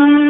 Wake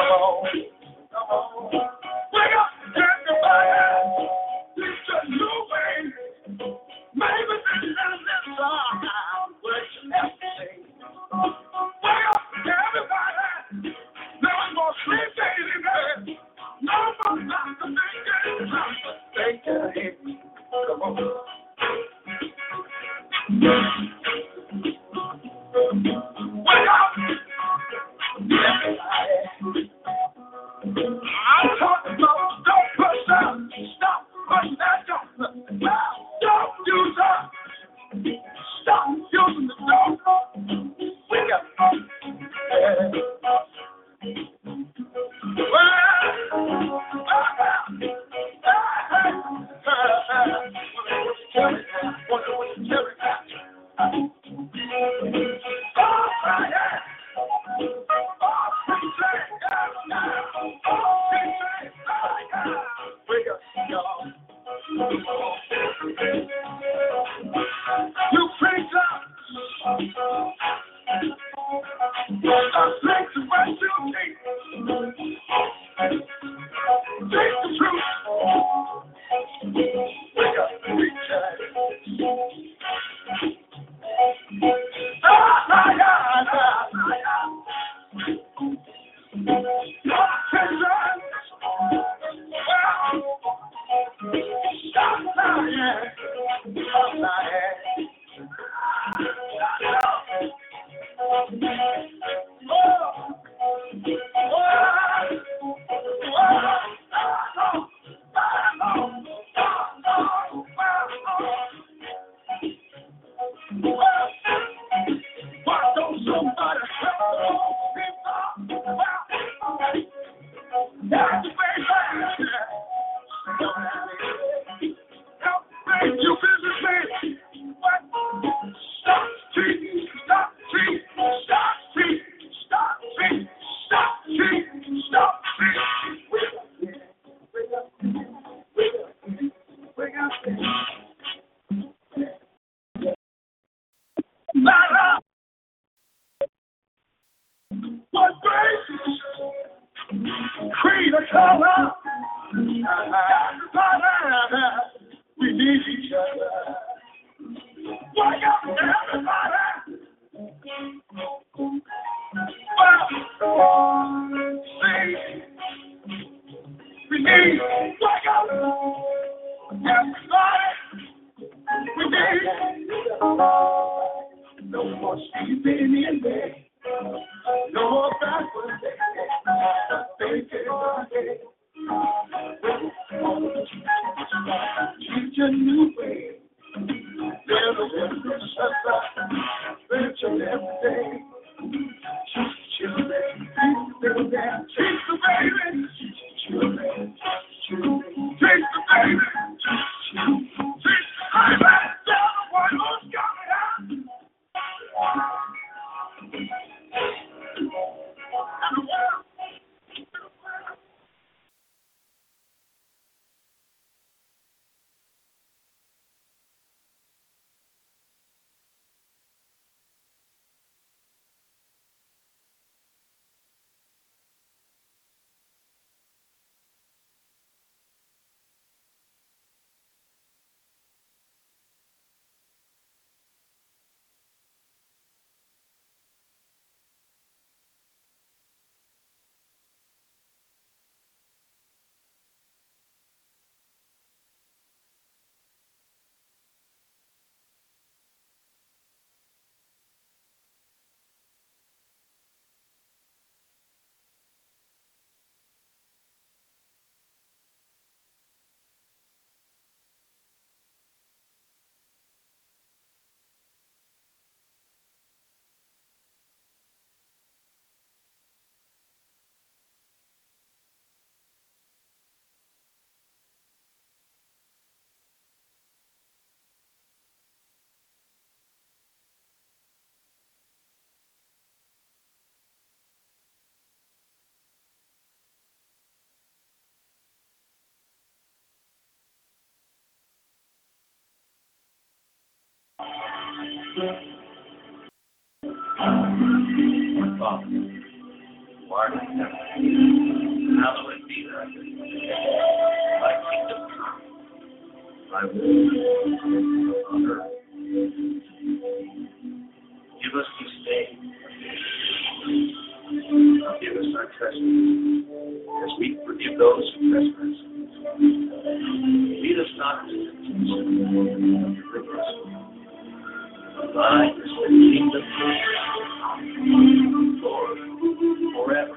Come on. Come on. off. Water hallowed be thy Thy kingdom come. Thy will on earth. Give us this day. Forgive us our trespasses, as we forgive those who trespass. Lead us not into temptation, but deliver us from evil. Thine is the kingdom. Lord, forever.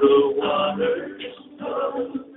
the waters.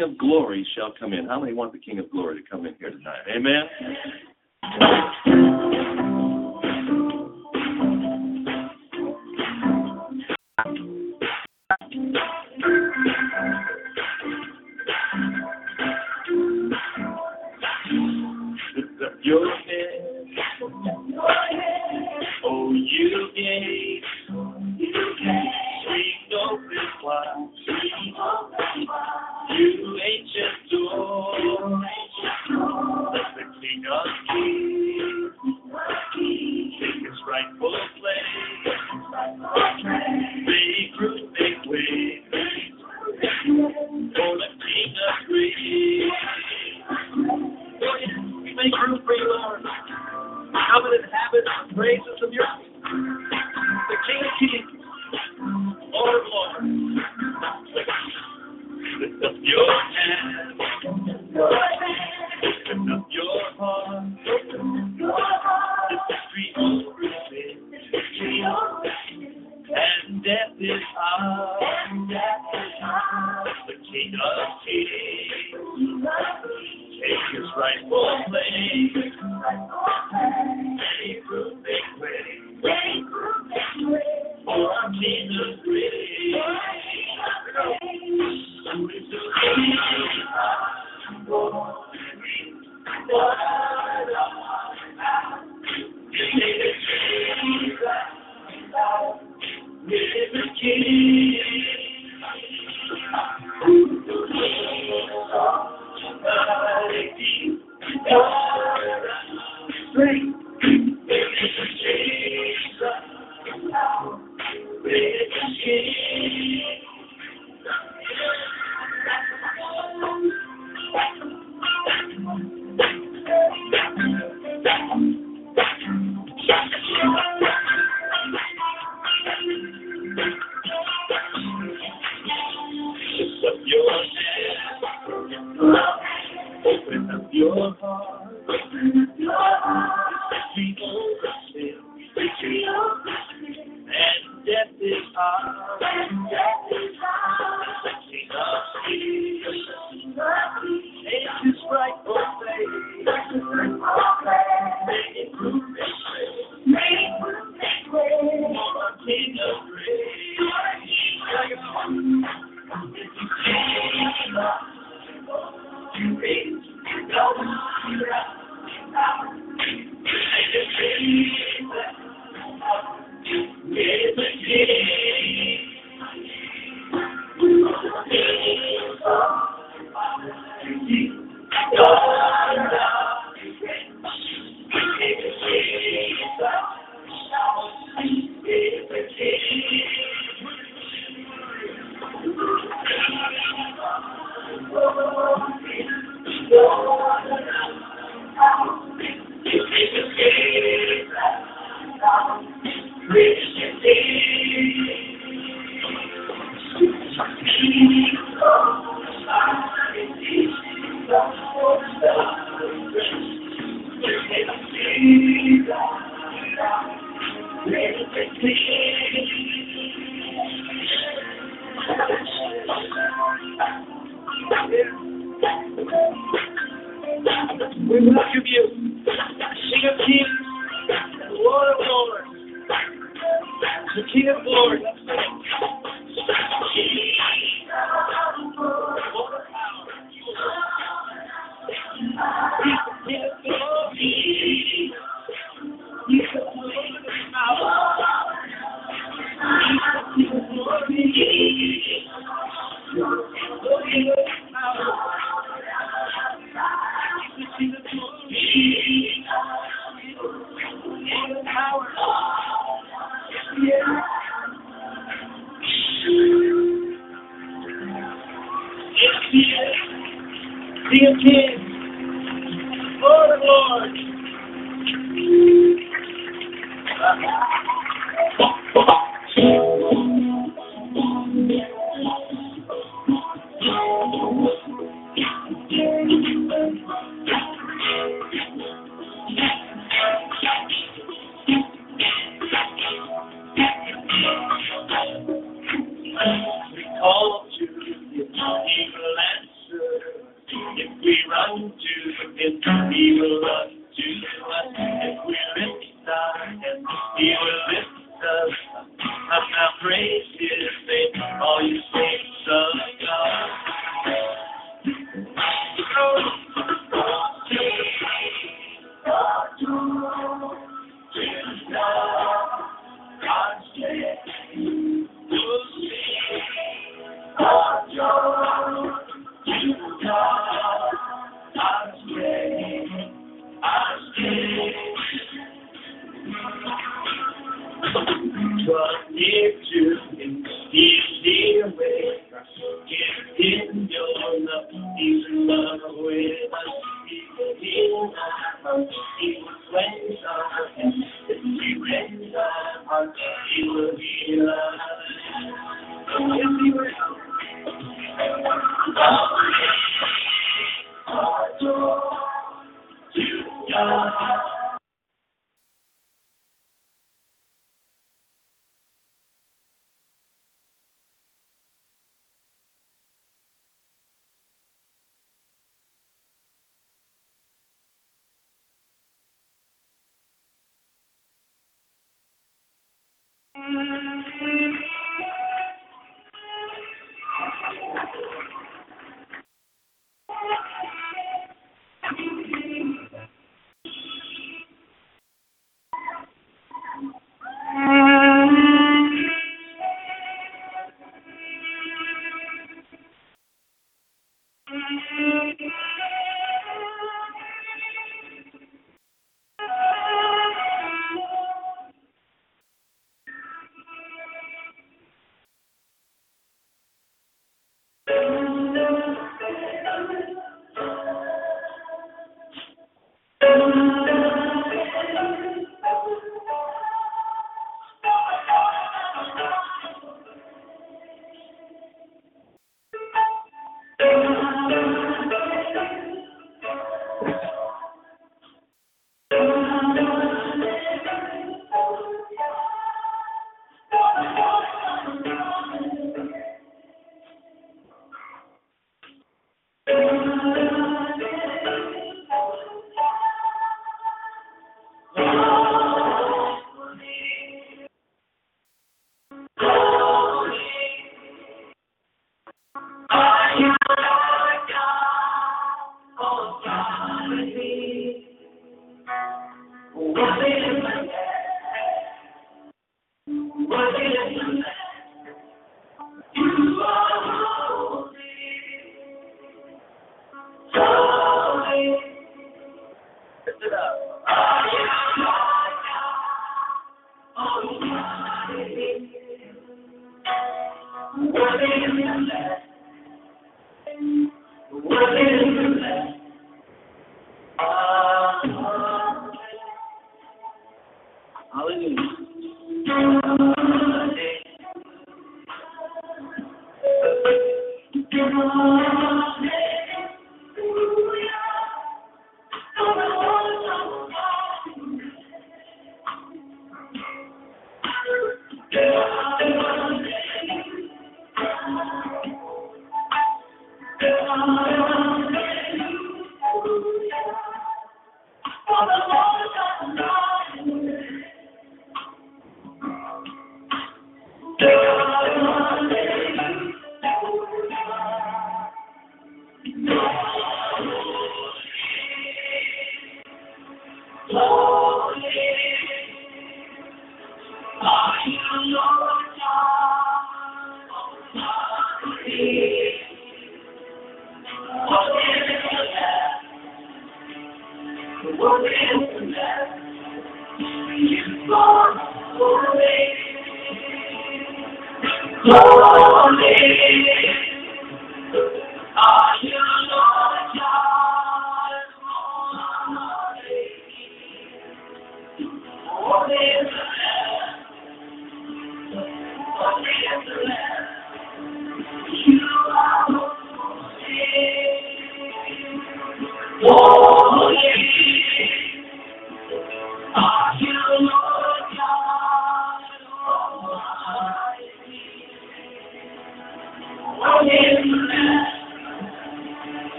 King of glory shall come in. How many want the King of glory to come in here tonight? Amen.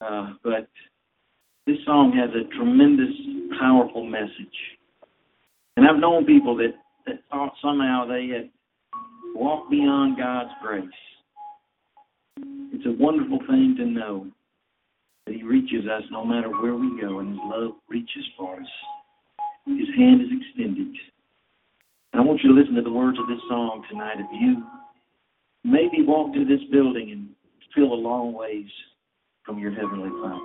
Uh, but this song has a tremendous, powerful message. And I've known people that, that thought somehow they had walked beyond God's grace. It's a wonderful thing to know that He reaches us no matter where we go, and His love reaches for us. His hand is extended. And I want you to listen to the words of this song tonight. If you maybe walk through this building and feel a long ways from your Heavenly Father.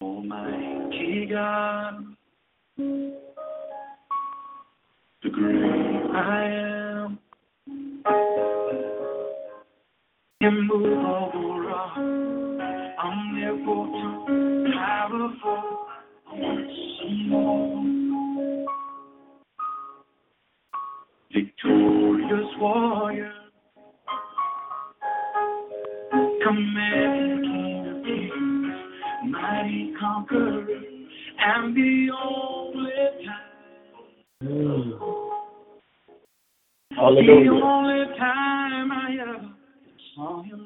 Oh, Almighty God, the great I am, immovable rock, omnipotent, powerful, awesome, victorious warrior, commanding King of Kings, mighty conqueror, and the only time. The Hallelujah. only time I ever saw him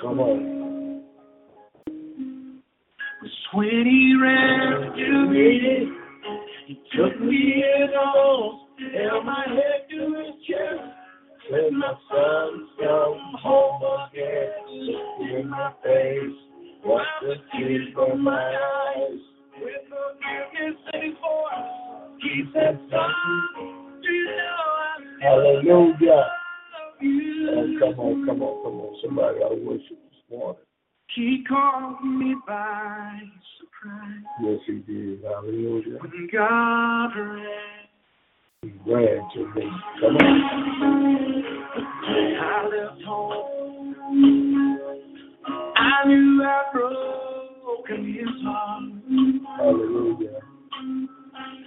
Come on. was when he ran to me. He took me in arms, held my head to his chest. My son come home again. Look in my face. Wash the tears from my eyes. With forgiveness in his voice, he said, Son, do you know I Hallelujah. Oh, come on, come on, come on. Somebody to worship this morning. He caught me by surprise Yes, he did. Hallelujah. when God. He ran to me. Come on. I left home. I knew I'd broken his heart, Hallelujah.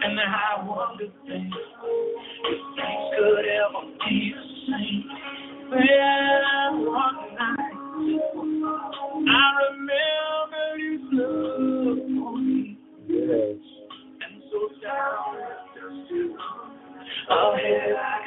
and I wondered things if things could ever be the same. Then one night, I remembered his love for me, Yes. and so down ahead I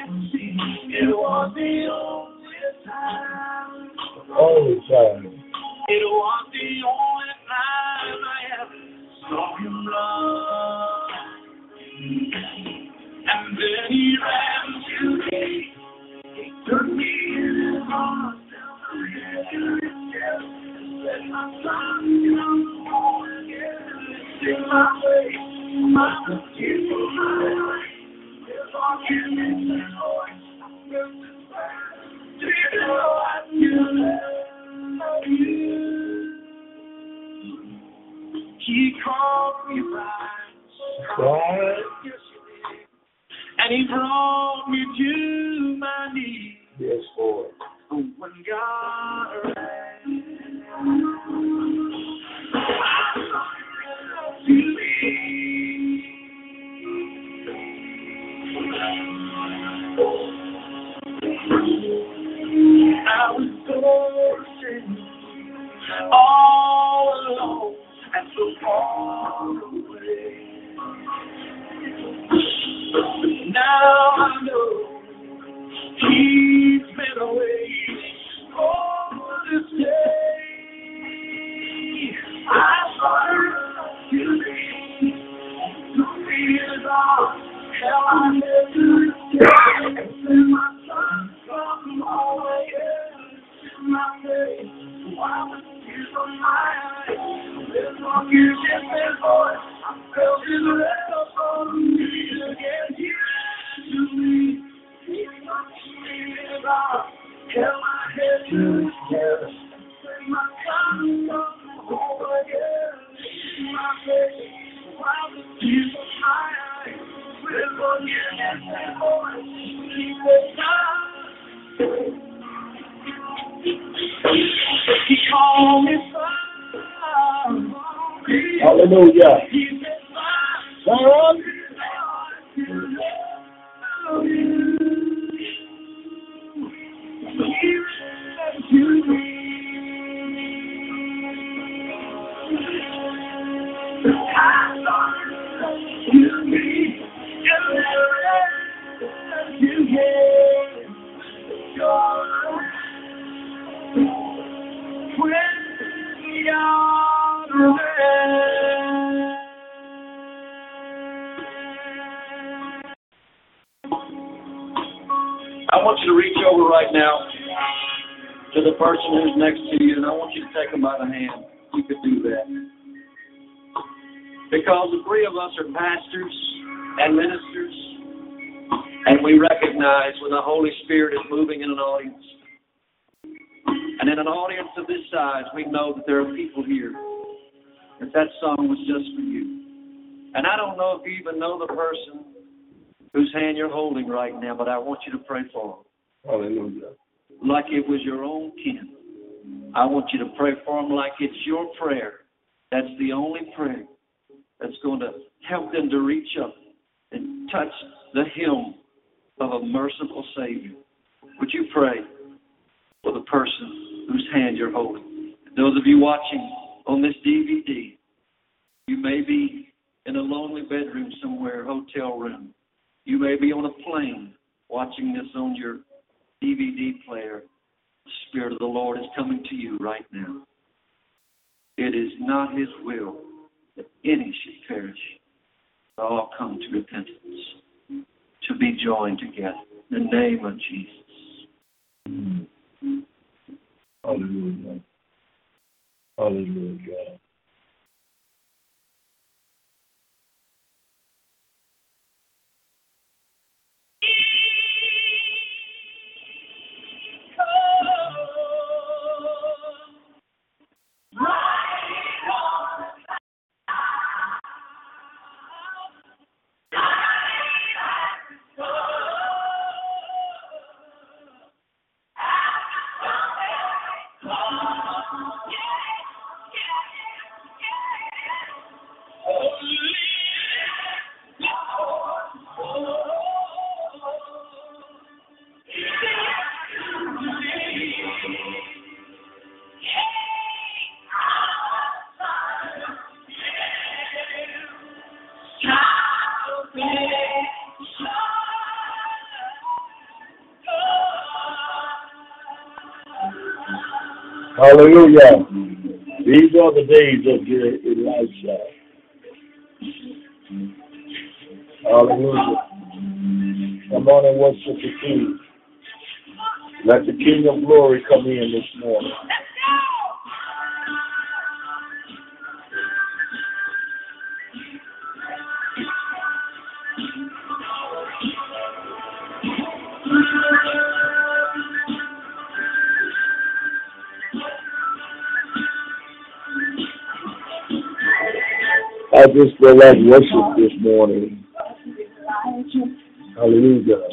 know if you even know the person whose hand you're holding right now, but I want you to pray for them Hallelujah. like it was your own kin. I want you to pray for them like it's your prayer. That's the only prayer that's going to help them to reach up and touch the hem of a merciful Savior. Would you pray for the person whose hand you're holding? Those of you watching on this DVD, you may be in a lonely bedroom somewhere, hotel room. You may be on a plane watching this on your DVD player. The Spirit of the Lord is coming to you right now. It is not His will that any should perish, but all come to repentance, to be joined together. In the name of Jesus. Hallelujah. Hallelujah. Hallelujah. These are the days of Elijah. Hallelujah. Come on and worship the King. Let the King of Glory come in this morning. Just feel like worship this morning. Hallelujah.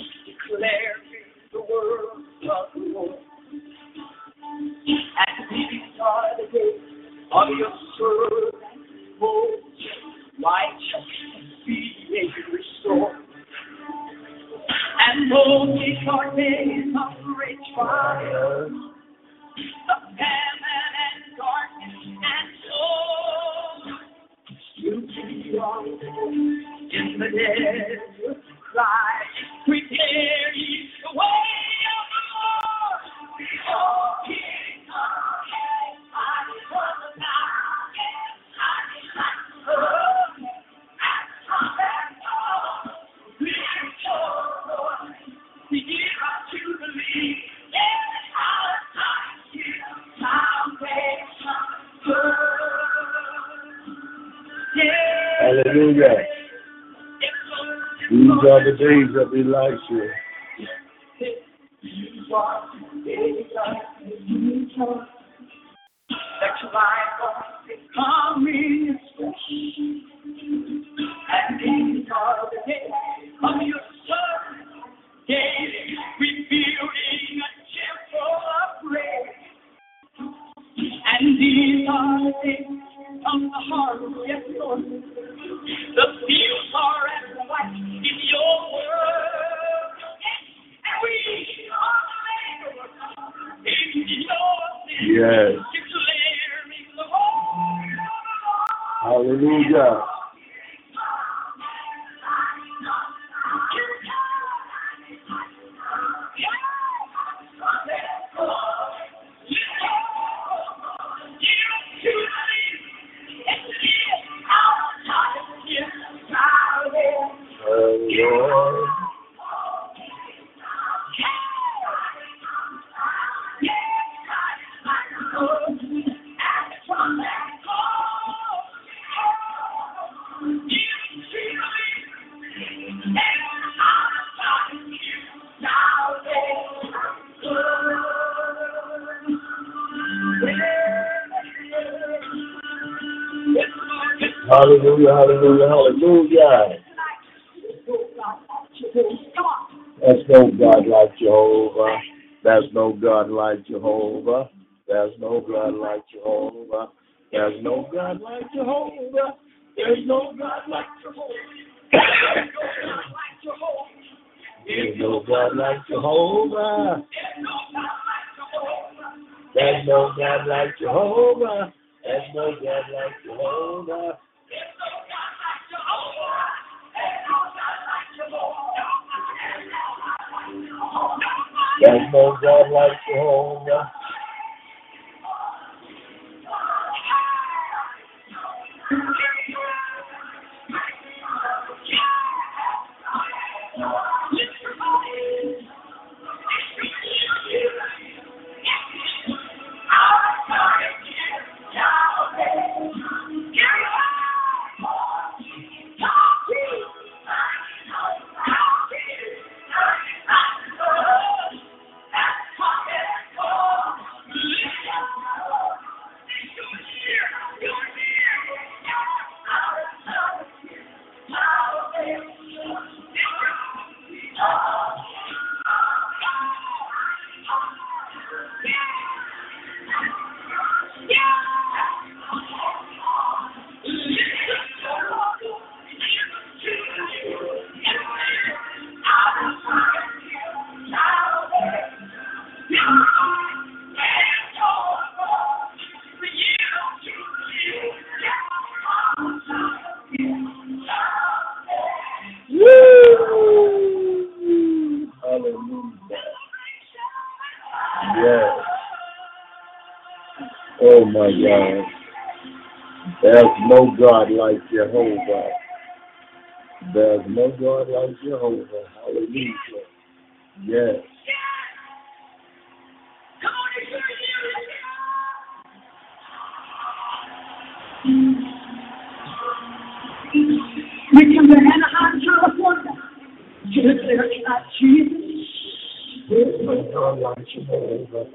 relax Hallelujah, hallelujah, hallelujah. There's no God like Jehovah. There's no God like Jehovah. There's no God like Jehovah. There's no God like Jehovah. There's no God like Jehovah. There's no God like Jehovah. There's no God like Jehovah. There's no God like Jehovah. There's no God like Jehovah. Yahweh. There's no God like Jehovah. There's no God like Jehovah. Hallelujah. Yes. We come to Anaheim, California. Yes, there's not Jesus. There's no God like Jehovah.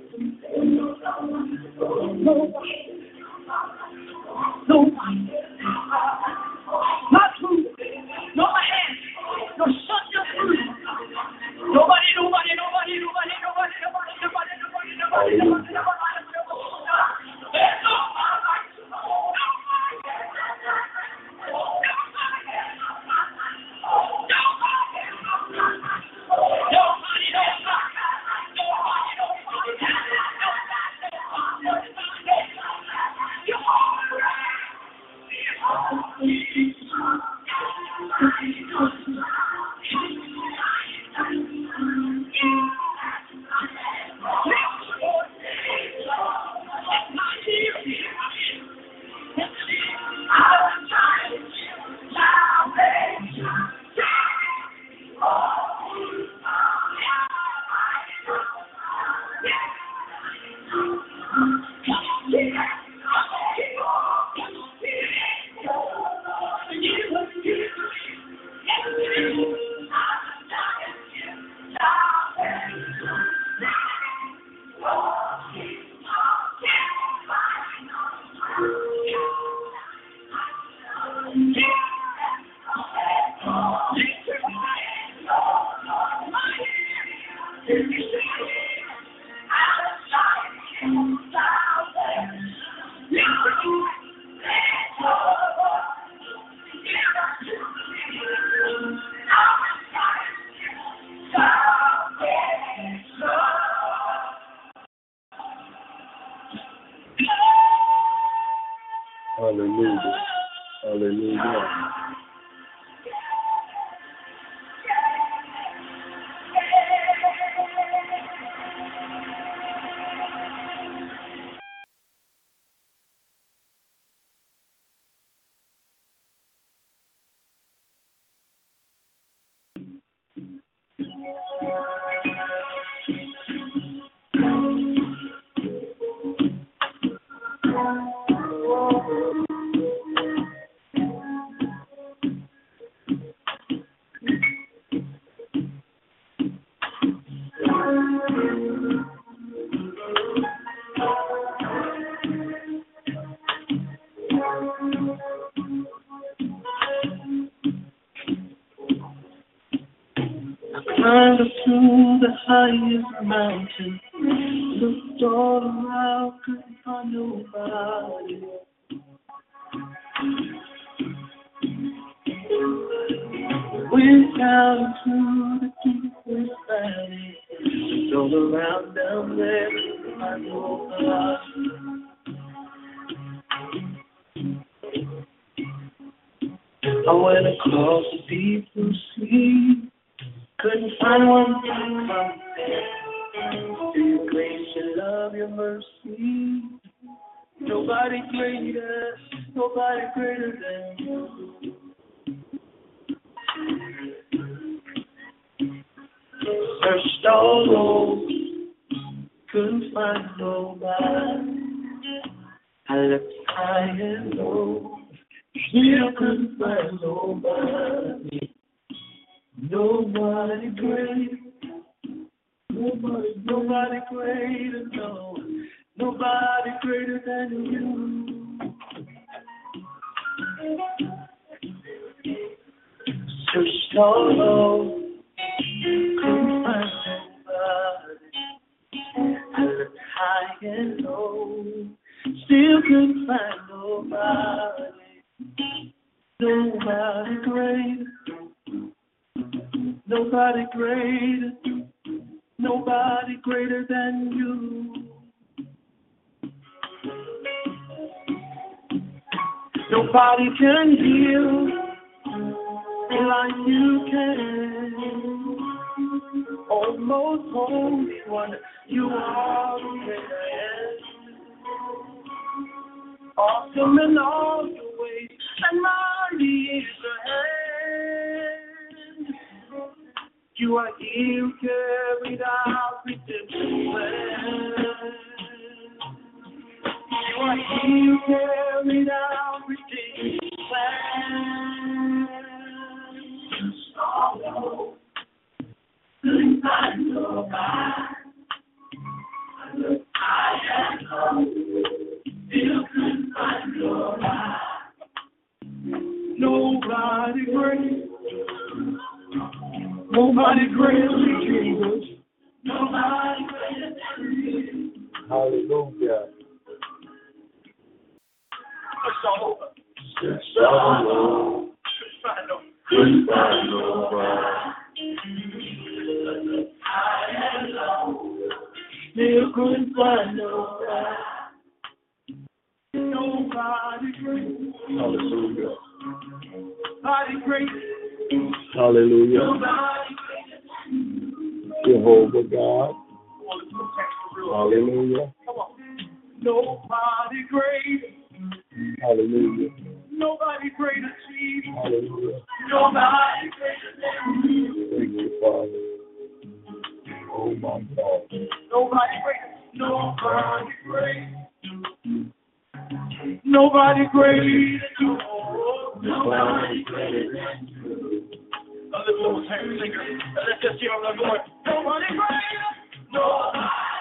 Nobody great. Hallelujah. Nobody greater. Nobody greater than you. Thank you. Nobody greater. Nobody great. Nobody great. Nobody greater. Nobody greater. Nobody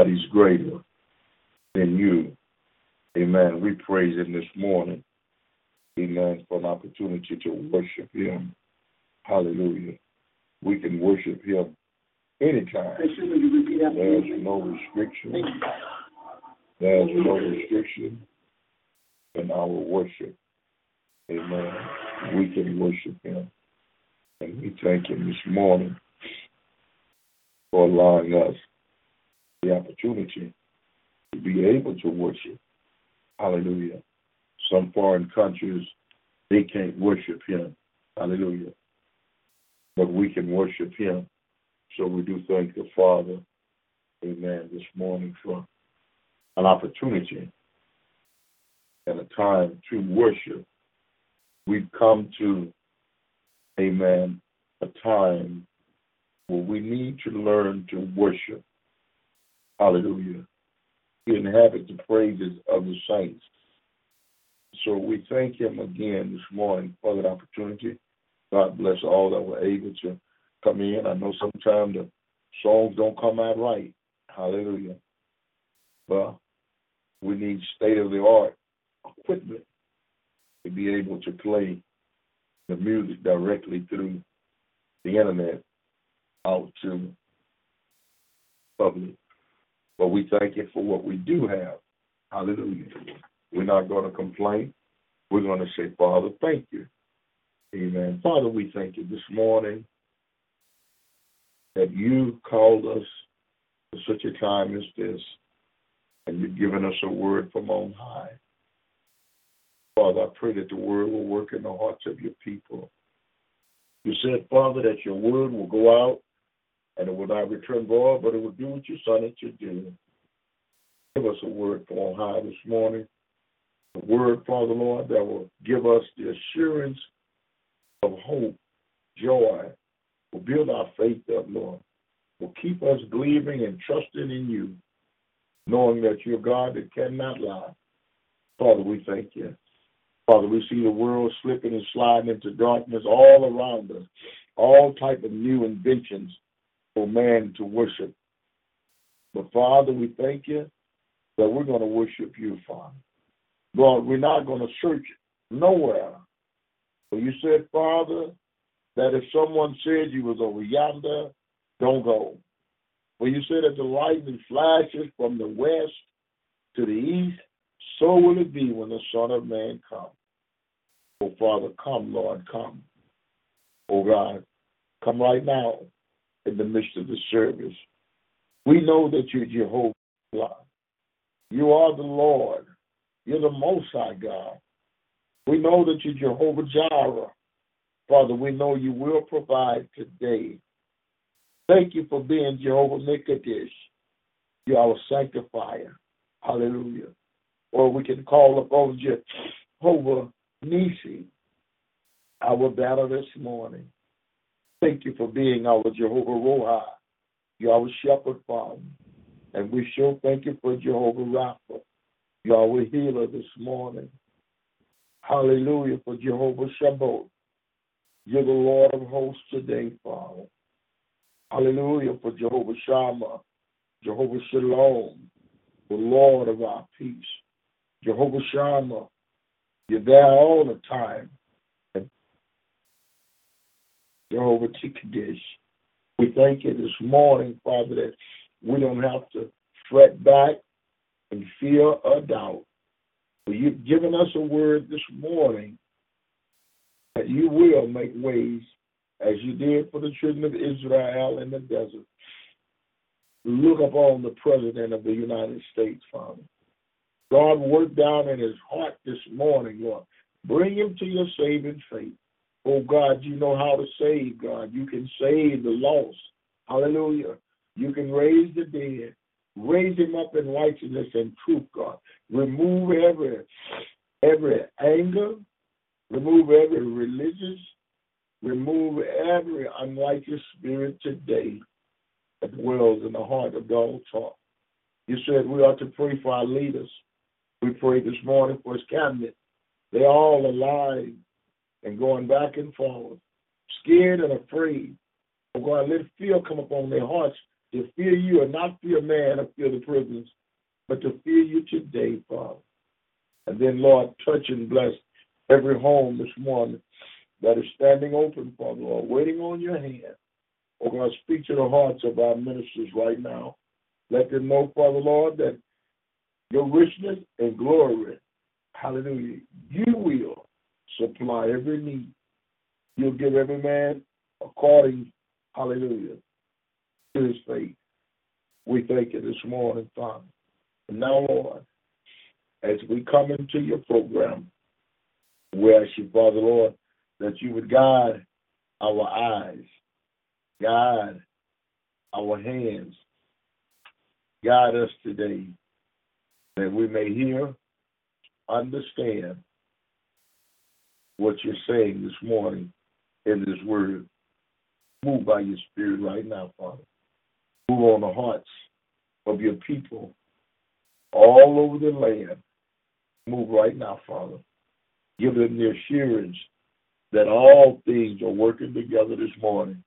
Nobody's greater than you. Amen. We praise him this morning. Amen. For an opportunity to worship him. Hallelujah. We can worship him anytime. There's no restriction. There's no restriction in our worship. Amen. We can worship him. And we thank him this morning for allowing us the opportunity to be able to worship. Hallelujah. Some foreign countries, they can't worship him. Hallelujah. But we can worship him. So we do thank the Father, amen, this morning for an opportunity and a time to worship. We've come to, amen, a time where we need to learn to worship. Hallelujah. We inhabit the praises of the saints. Thank him again this morning for that opportunity. God bless all that were able to come in. I know sometimes the songs don't come out right. Hallelujah. But we need state of the art equipment to be able to play the music directly through the internet out to public. But we thank you for what we do have. Hallelujah. We're not going to complain. We're going to say, Father, thank you. Amen. Father, we thank you this morning that you called us for such a time as this, and you've given us a word from on high. Father, I pray that the word will work in the hearts of your people. You said, Father, that your word will go out and it will not return void, but it will do what you son it to do. Give us a word from on high this morning. Word, Father Lord, that will give us the assurance of hope, joy, will build our faith up, Lord. Will keep us believing and trusting in you, knowing that you're God that cannot lie. Father, we thank you. Father, we see the world slipping and sliding into darkness all around us, all type of new inventions for man to worship. But Father, we thank you that we're going to worship you, Father. Lord, we're not going to search nowhere. But you said, Father, that if someone said you was over yonder, don't go. When you said that the lightning flashes from the west to the east, so will it be when the Son of Man comes. Oh, Father, come, Lord, come. Oh, God, come right now in the midst of the service. We know that you're Jehovah. You are the Lord. You're the Most High God. We know that you're Jehovah Jireh. Father, we know you will provide today. Thank you for being Jehovah Mikadesh. You're our sanctifier. Hallelujah. Or we can call upon Jehovah Nissi, our battle this morning. Thank you for being our Jehovah Roha. You're our shepherd, Father. And we sure thank you for Jehovah Rapha. You're healer this morning. Hallelujah for Jehovah Sabaoth. You're the Lord of hosts today, Father. Hallelujah for Jehovah Shammah, Jehovah Shalom, the Lord of our peace. Jehovah Shammah, you're there all the time. Jehovah Tikkadesh, we thank you this morning, Father, that we don't have to fret back and fear or doubt. But you've given us a word this morning that you will make ways as you did for the children of Israel in the desert. Look upon the President of the United States, Father. God, work down in his heart this morning, Lord. Bring him to your saving faith. Oh, God, you know how to save, God. You can save the lost. Hallelujah. You can raise the dead. Raise him up in righteousness and truth, God. Remove every every anger, remove every religious, remove every unrighteous spirit today that dwells in the heart of Donald Trump. You said we ought to pray for our leaders. We prayed this morning for his cabinet. They're all alive and going back and forth, scared and afraid. Oh God, let fear come upon their hearts to fear you and not fear man or fear the prisoners, but to fear you today, Father. And then, Lord, touch and bless every home this morning that is standing open, Father, Lord, waiting on your hand. Oh God, speak to the hearts of our ministers right now. Let them know, Father, Lord, that your richness and glory, hallelujah, you will supply every need. You'll give every man according, hallelujah, his faith. We thank you this morning, Father. And now, Lord, as we come into your program, we ask you, Father, Lord, that you would guide our eyes, guide our hands, guide us today, that we may hear, understand what you're saying this morning in this word. Move by your spirit right now, Father. Move on the hearts of your people all over the land. Move right now, Father. Give them the assurance that all things are working together this morning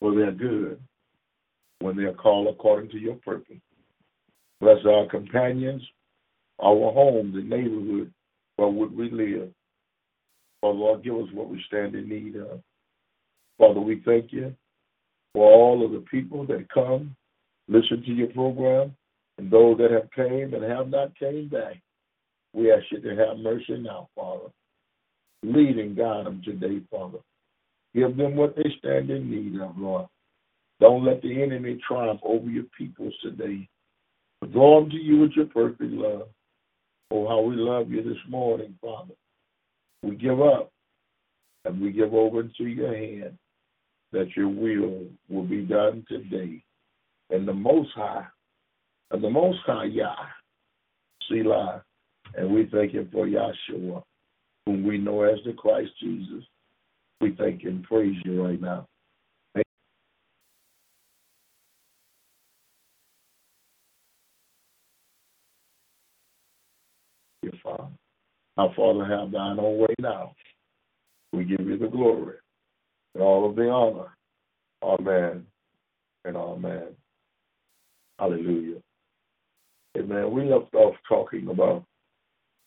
for their good when they are called according to your purpose. Bless our companions, our home, the neighborhood where would we live. Father, Lord, give us what we stand in need of. Father, we thank you for all of the people that come listen to your program, and those that have came and have not came back. We ask you to have mercy now, Father. Lead and guide them today, Father. Give them what they stand in need of, Lord. Don't let the enemy triumph over your peoples today. Draw them to you with your perfect love. Oh, how we love you this morning, Father. We give up and we give over into your hand that your will will be done today. And the Most High, and the Most High Yah, Selah, and we thank you for Yahshua, whom we know as the Christ Jesus. We thank and praise you right now. Father. Our Father, have thine own way now. We give you the glory and all of the honor. Amen and amen. Hallelujah. Amen. We left off talking about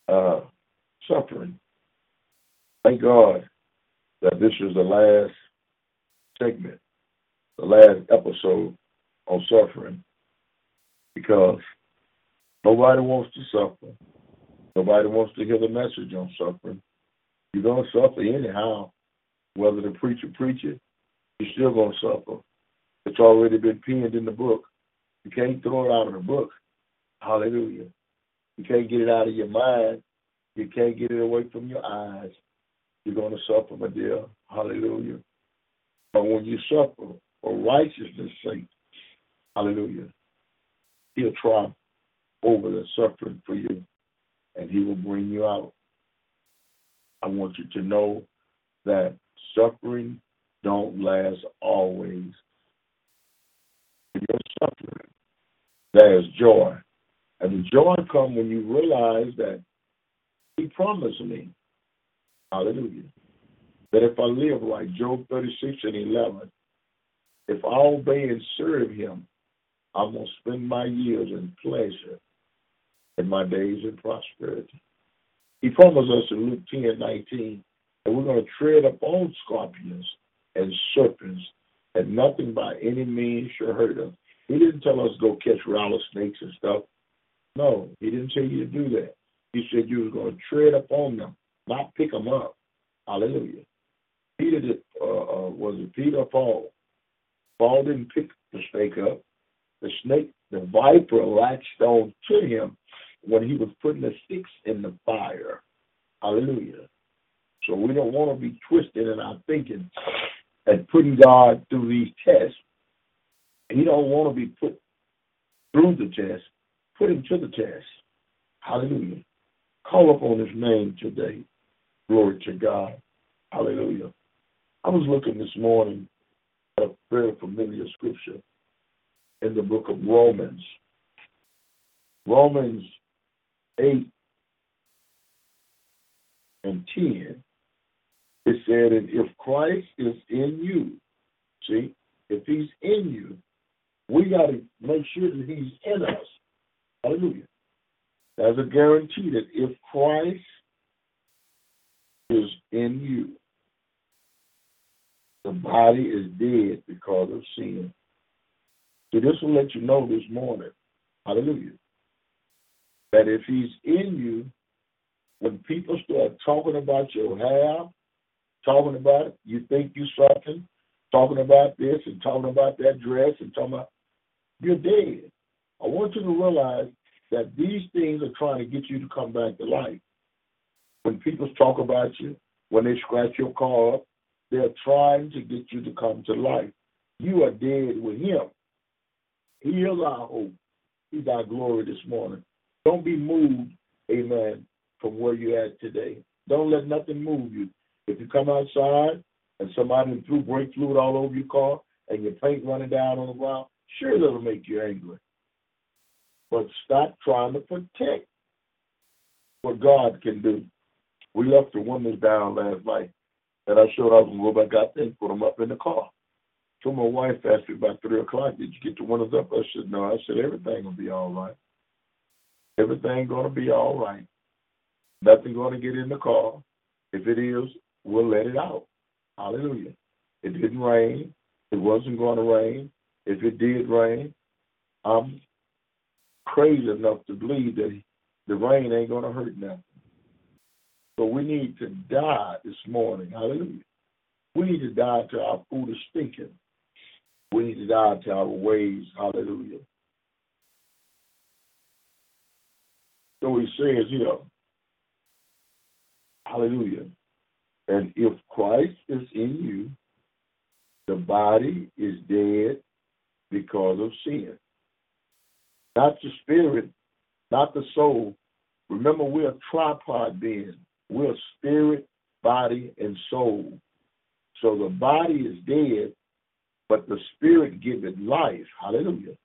uh, suffering. Thank God that this is the last segment, the last episode on suffering, because nobody wants to suffer. Nobody wants to hear the message on suffering. You're going to suffer anyhow. Whether the preacher preach it, you're still going to suffer. It's already been penned in the book. You can't throw it out of the book. Hallelujah. You can't get it out of your mind. You can't get it away from your eyes. You're going to suffer, my dear. Hallelujah. But when you suffer for righteousness' sake, hallelujah, he'll triumph over the suffering for you, and he will bring you out. I want you to know that suffering don't last always. In your suffering, there is joy. And the joy comes when you realize that he promised me, hallelujah, that if I live like Job 36 and 11, if I obey and serve him, I'm going to spend my years in pleasure and my days in prosperity. He promised us in Luke 10 19 that we're going to tread upon scorpions and serpents, and nothing by any means shall hurt us. He didn't tell us go catch rattlesnakes and stuff. No, he didn't tell you to do that. He said you was going to tread upon them, not pick them up. Hallelujah. Peter did, uh, uh, was it Peter or Paul? Paul didn't pick the snake up. The snake, the viper latched on to him when he was putting the sticks in the fire. Hallelujah. So we don't want to be twisted in our thinking and putting God through these tests. And He don't want to be put through the test. Put him to the test. Hallelujah. Call upon his name today. Glory to God. Hallelujah. I was looking this morning at a very familiar scripture in the book of Romans. Romans 8 and 10. It said, and if Christ is in you, see, if he's in you, we got to make sure that he's in us. Hallelujah. There's a guarantee that if Christ is in you, the body is dead because of sin. So this will let you know this morning, hallelujah, that if he's in you, when people start talking about your hair, talking about it, you think you're something, talking about this and talking about that dress and talking about, you're dead. I want you to realize that these things are trying to get you to come back to life. When people talk about you, when they scratch your car up, they're trying to get you to come to life. You are dead with him. He is our hope. He's our glory this morning. Don't be moved, amen, from where you're at today. Don't let nothing move you. If you come outside and somebody threw brake fluid all over your car and your paint running down on the ground, sure that'll make you angry. But stop trying to protect what God can do. We left the windows down last night, and I showed up and go back out there and put them up in the car. So my wife asked me about three o'clock, did you get the windows up? I said, no. I said, everything will be all right. Everything going to be all right. Nothing going to get in the car. If it is, we'll let it out. Hallelujah. It didn't rain. It wasn't going to rain. If it did rain, I'm crazy enough to believe that the rain ain't gonna hurt nothing. So we need to die this morning. Hallelujah. We need to die to our foolish thinking. We need to die to our ways. Hallelujah. So he says, you know, hallelujah. And if Christ is in you, the body is dead because of sin. Not the spirit, not the soul. Remember, we're a tripod being. We're spirit, body, and soul. So the body is dead, but the spirit giveth life. Hallelujah.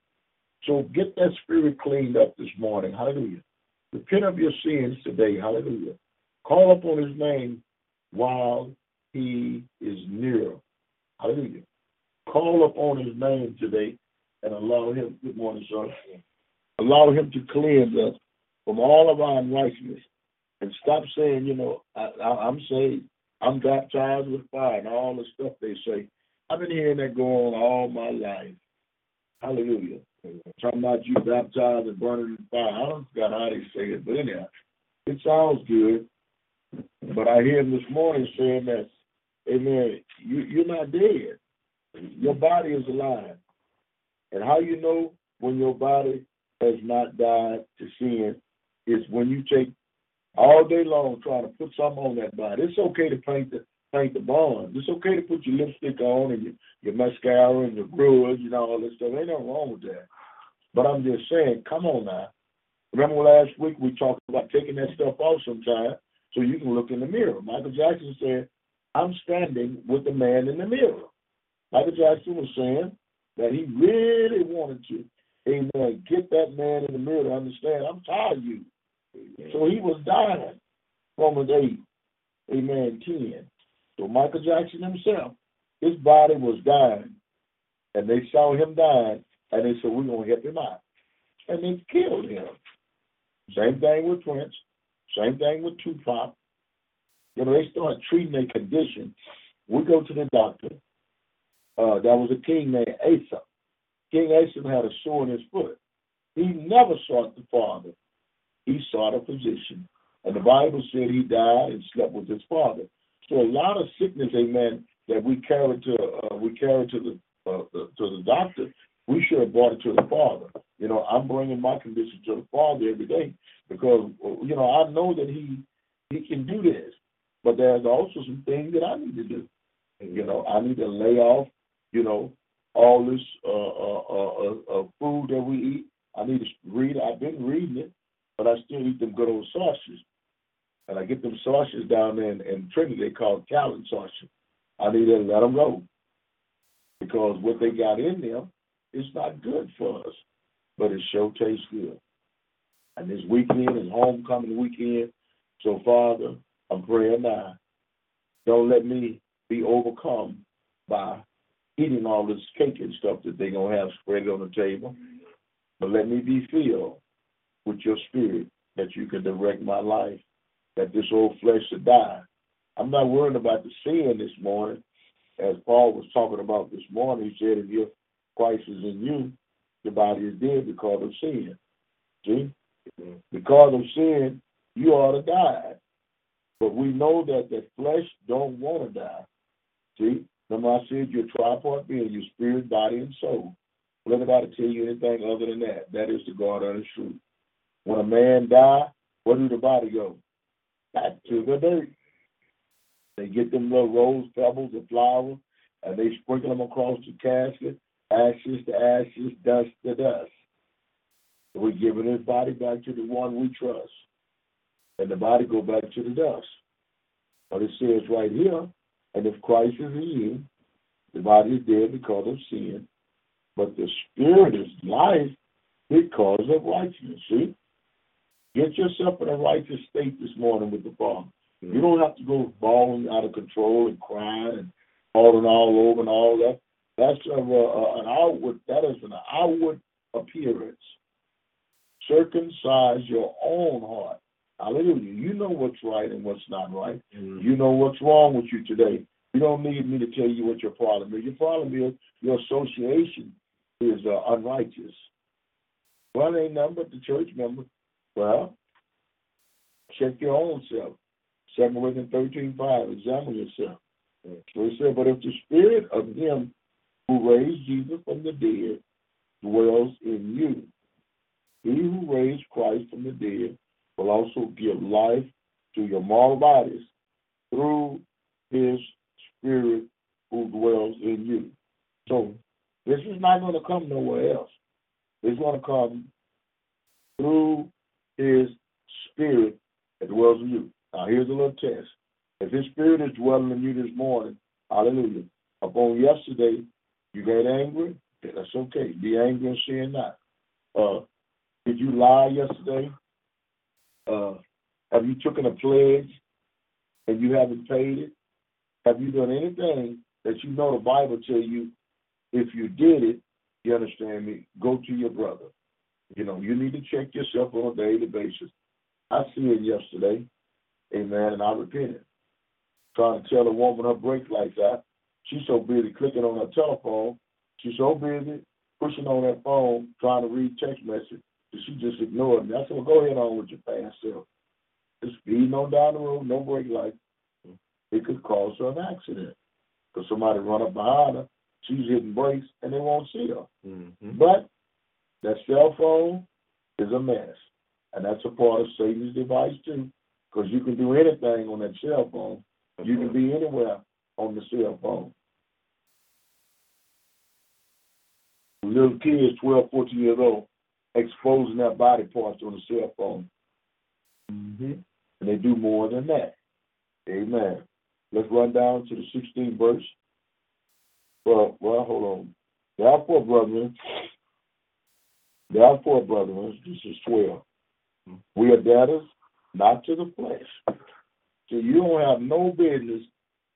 So get that spirit cleaned up this morning. Hallelujah. Repent of your sins today. Hallelujah. Call upon his name while he is near. Hallelujah. Call upon his name today and allow him, good morning, sir. Allow him to cleanse us from all of our unrighteousness. And stop saying, you know, I, I, I'm saved, I'm baptized with fire, and all the stuff they say. I've been hearing that go on all my life. Hallelujah. Talking about you baptized and burning in fire. I don't forget how they say it, but anyhow, it sounds good. But I hear him this morning saying that, Amen, you, you're not dead. Your body is alive. And how you know when your body has not died to sin is when you take all day long trying to put something on that body. It's okay to paint the paint the bonds. It's okay to put your lipstick on and your, your mascara and your growers and all this stuff. Ain't nothing wrong with that. But I'm just saying, come on now. Remember last week we talked about taking that stuff off sometime so you can look in the mirror. Michael Jackson said, I'm standing with the man in the mirror. Michael Jackson was saying that he really wanted to, amen, get that man in the mirror to understand, I'm tired of you. So he was dying. from Romans 8, amen, 10. So Michael Jackson himself, his body was dying. And they saw him dying, and they said, we're going to help him out. And they killed him. Same thing with Prince. Same thing with Tupac. You know, they start treating their condition. We go to the doctor. Uh, that was a king named Asa. King Asa had a sore in his foot. He never sought the Father. He sought a physician. And the Bible said he died and slept with his father. So a lot of sickness, amen, that we carry to uh, we carry to the, uh, the to the doctor, we should have brought it to the Father. You know, I'm bringing my condition to the Father every day because you know I know that he he can do this, but there's also some things that I need to do. You know, I need to lay off, you know, all this uh, uh, uh, uh, food that we eat. I need to read. I've been reading it, but I still eat them good old sausages. And I get them sausages down there in, in Trinity. They call it Calvin sausage. I need to let them go because what they got in them is not good for us, but it sure tastes good. And this weekend is homecoming weekend. So, Father, I'm praying now. Don't let me be overcome by eating all this cake and stuff that they're going to have spread on the table. But let me be filled with your spirit that you can direct my life, that this old flesh should die. I'm not worried about the sin this morning. As Paul was talking about this morning, he said, if your Christ is in you, the body is dead because of sin. See? Because of sin, you ought to die. But we know that the flesh don't want to die. See? Remember I said you're tripart being, your spirit, body, and soul. Let anybody tell you anything other than that. That is the God honest truth. When a man die, where do the body go? Back to the dirt. They get them little rose pebbles and flowers, and they sprinkle them across the casket, ashes to ashes, dust to dust. We're giving his body back to the one we trust. And the body go back to the dust. But it says right here, and if Christ is in you, the body is dead because of sin, but the spirit is life because of righteousness. See? Get yourself in a righteous state this morning with the Father. You mm. don't have to go bawling out of control and crying and falling all over and all that. That's a, a, an outward. That is an outward appearance. Circumcise your own heart. Hallelujah. You know what's right and what's not right. Mm-hmm. You know what's wrong with you today. You don't need me to tell you what your problem is. Your problem is your association is uh, unrighteous. Well, ain't nothing but the church member. Well, check your own self. Second Corinthians thirteen five. Examine yourself. So he said, but if the spirit of him who raised Jesus from the dead dwells in you, he who raised Christ from the dead will also give life to your mortal bodies through his spirit who dwells in you. So this is not going to come nowhere else. It's going to come through his spirit that dwells in you. Now here's a little test. If his spirit is dwelling in you this morning, hallelujah. Upon yesterday, you got angry, that's okay. Be angry and sin not. Uh, did you lie yesterday? Uh, have you taken a pledge and you haven't paid it? Have you done anything that you know the Bible tell you if you did it, you understand me, go to your brother. You know, you need to check yourself on a daily basis. I see it yesterday, amen, and I repented. Trying to tell a woman her brake lights out. She's so busy clicking on her telephone. She's so busy pushing on that phone, trying to read text message, that she just ignored me. I said, well, go ahead on with your fast self. Just speeding on down the road, no brake lights. It could cause her an accident. Because somebody run up behind her, she's hitting brakes, and they won't see her. Mm-hmm. But that cell phone is a mess. And that's a part of Satan's device too. Because you can do anything on that cell phone. You can be anywhere on the cell phone. Little kids, 12, 14 years old, exposing their body parts on the cell phone. Mm-hmm. And they do more than that. Amen. Let's run down to the 16th verse. Well, well, hold on. Therefore, brethren, therefore, brethren, this is 12. We are debtors, not to the flesh. So you don't have no business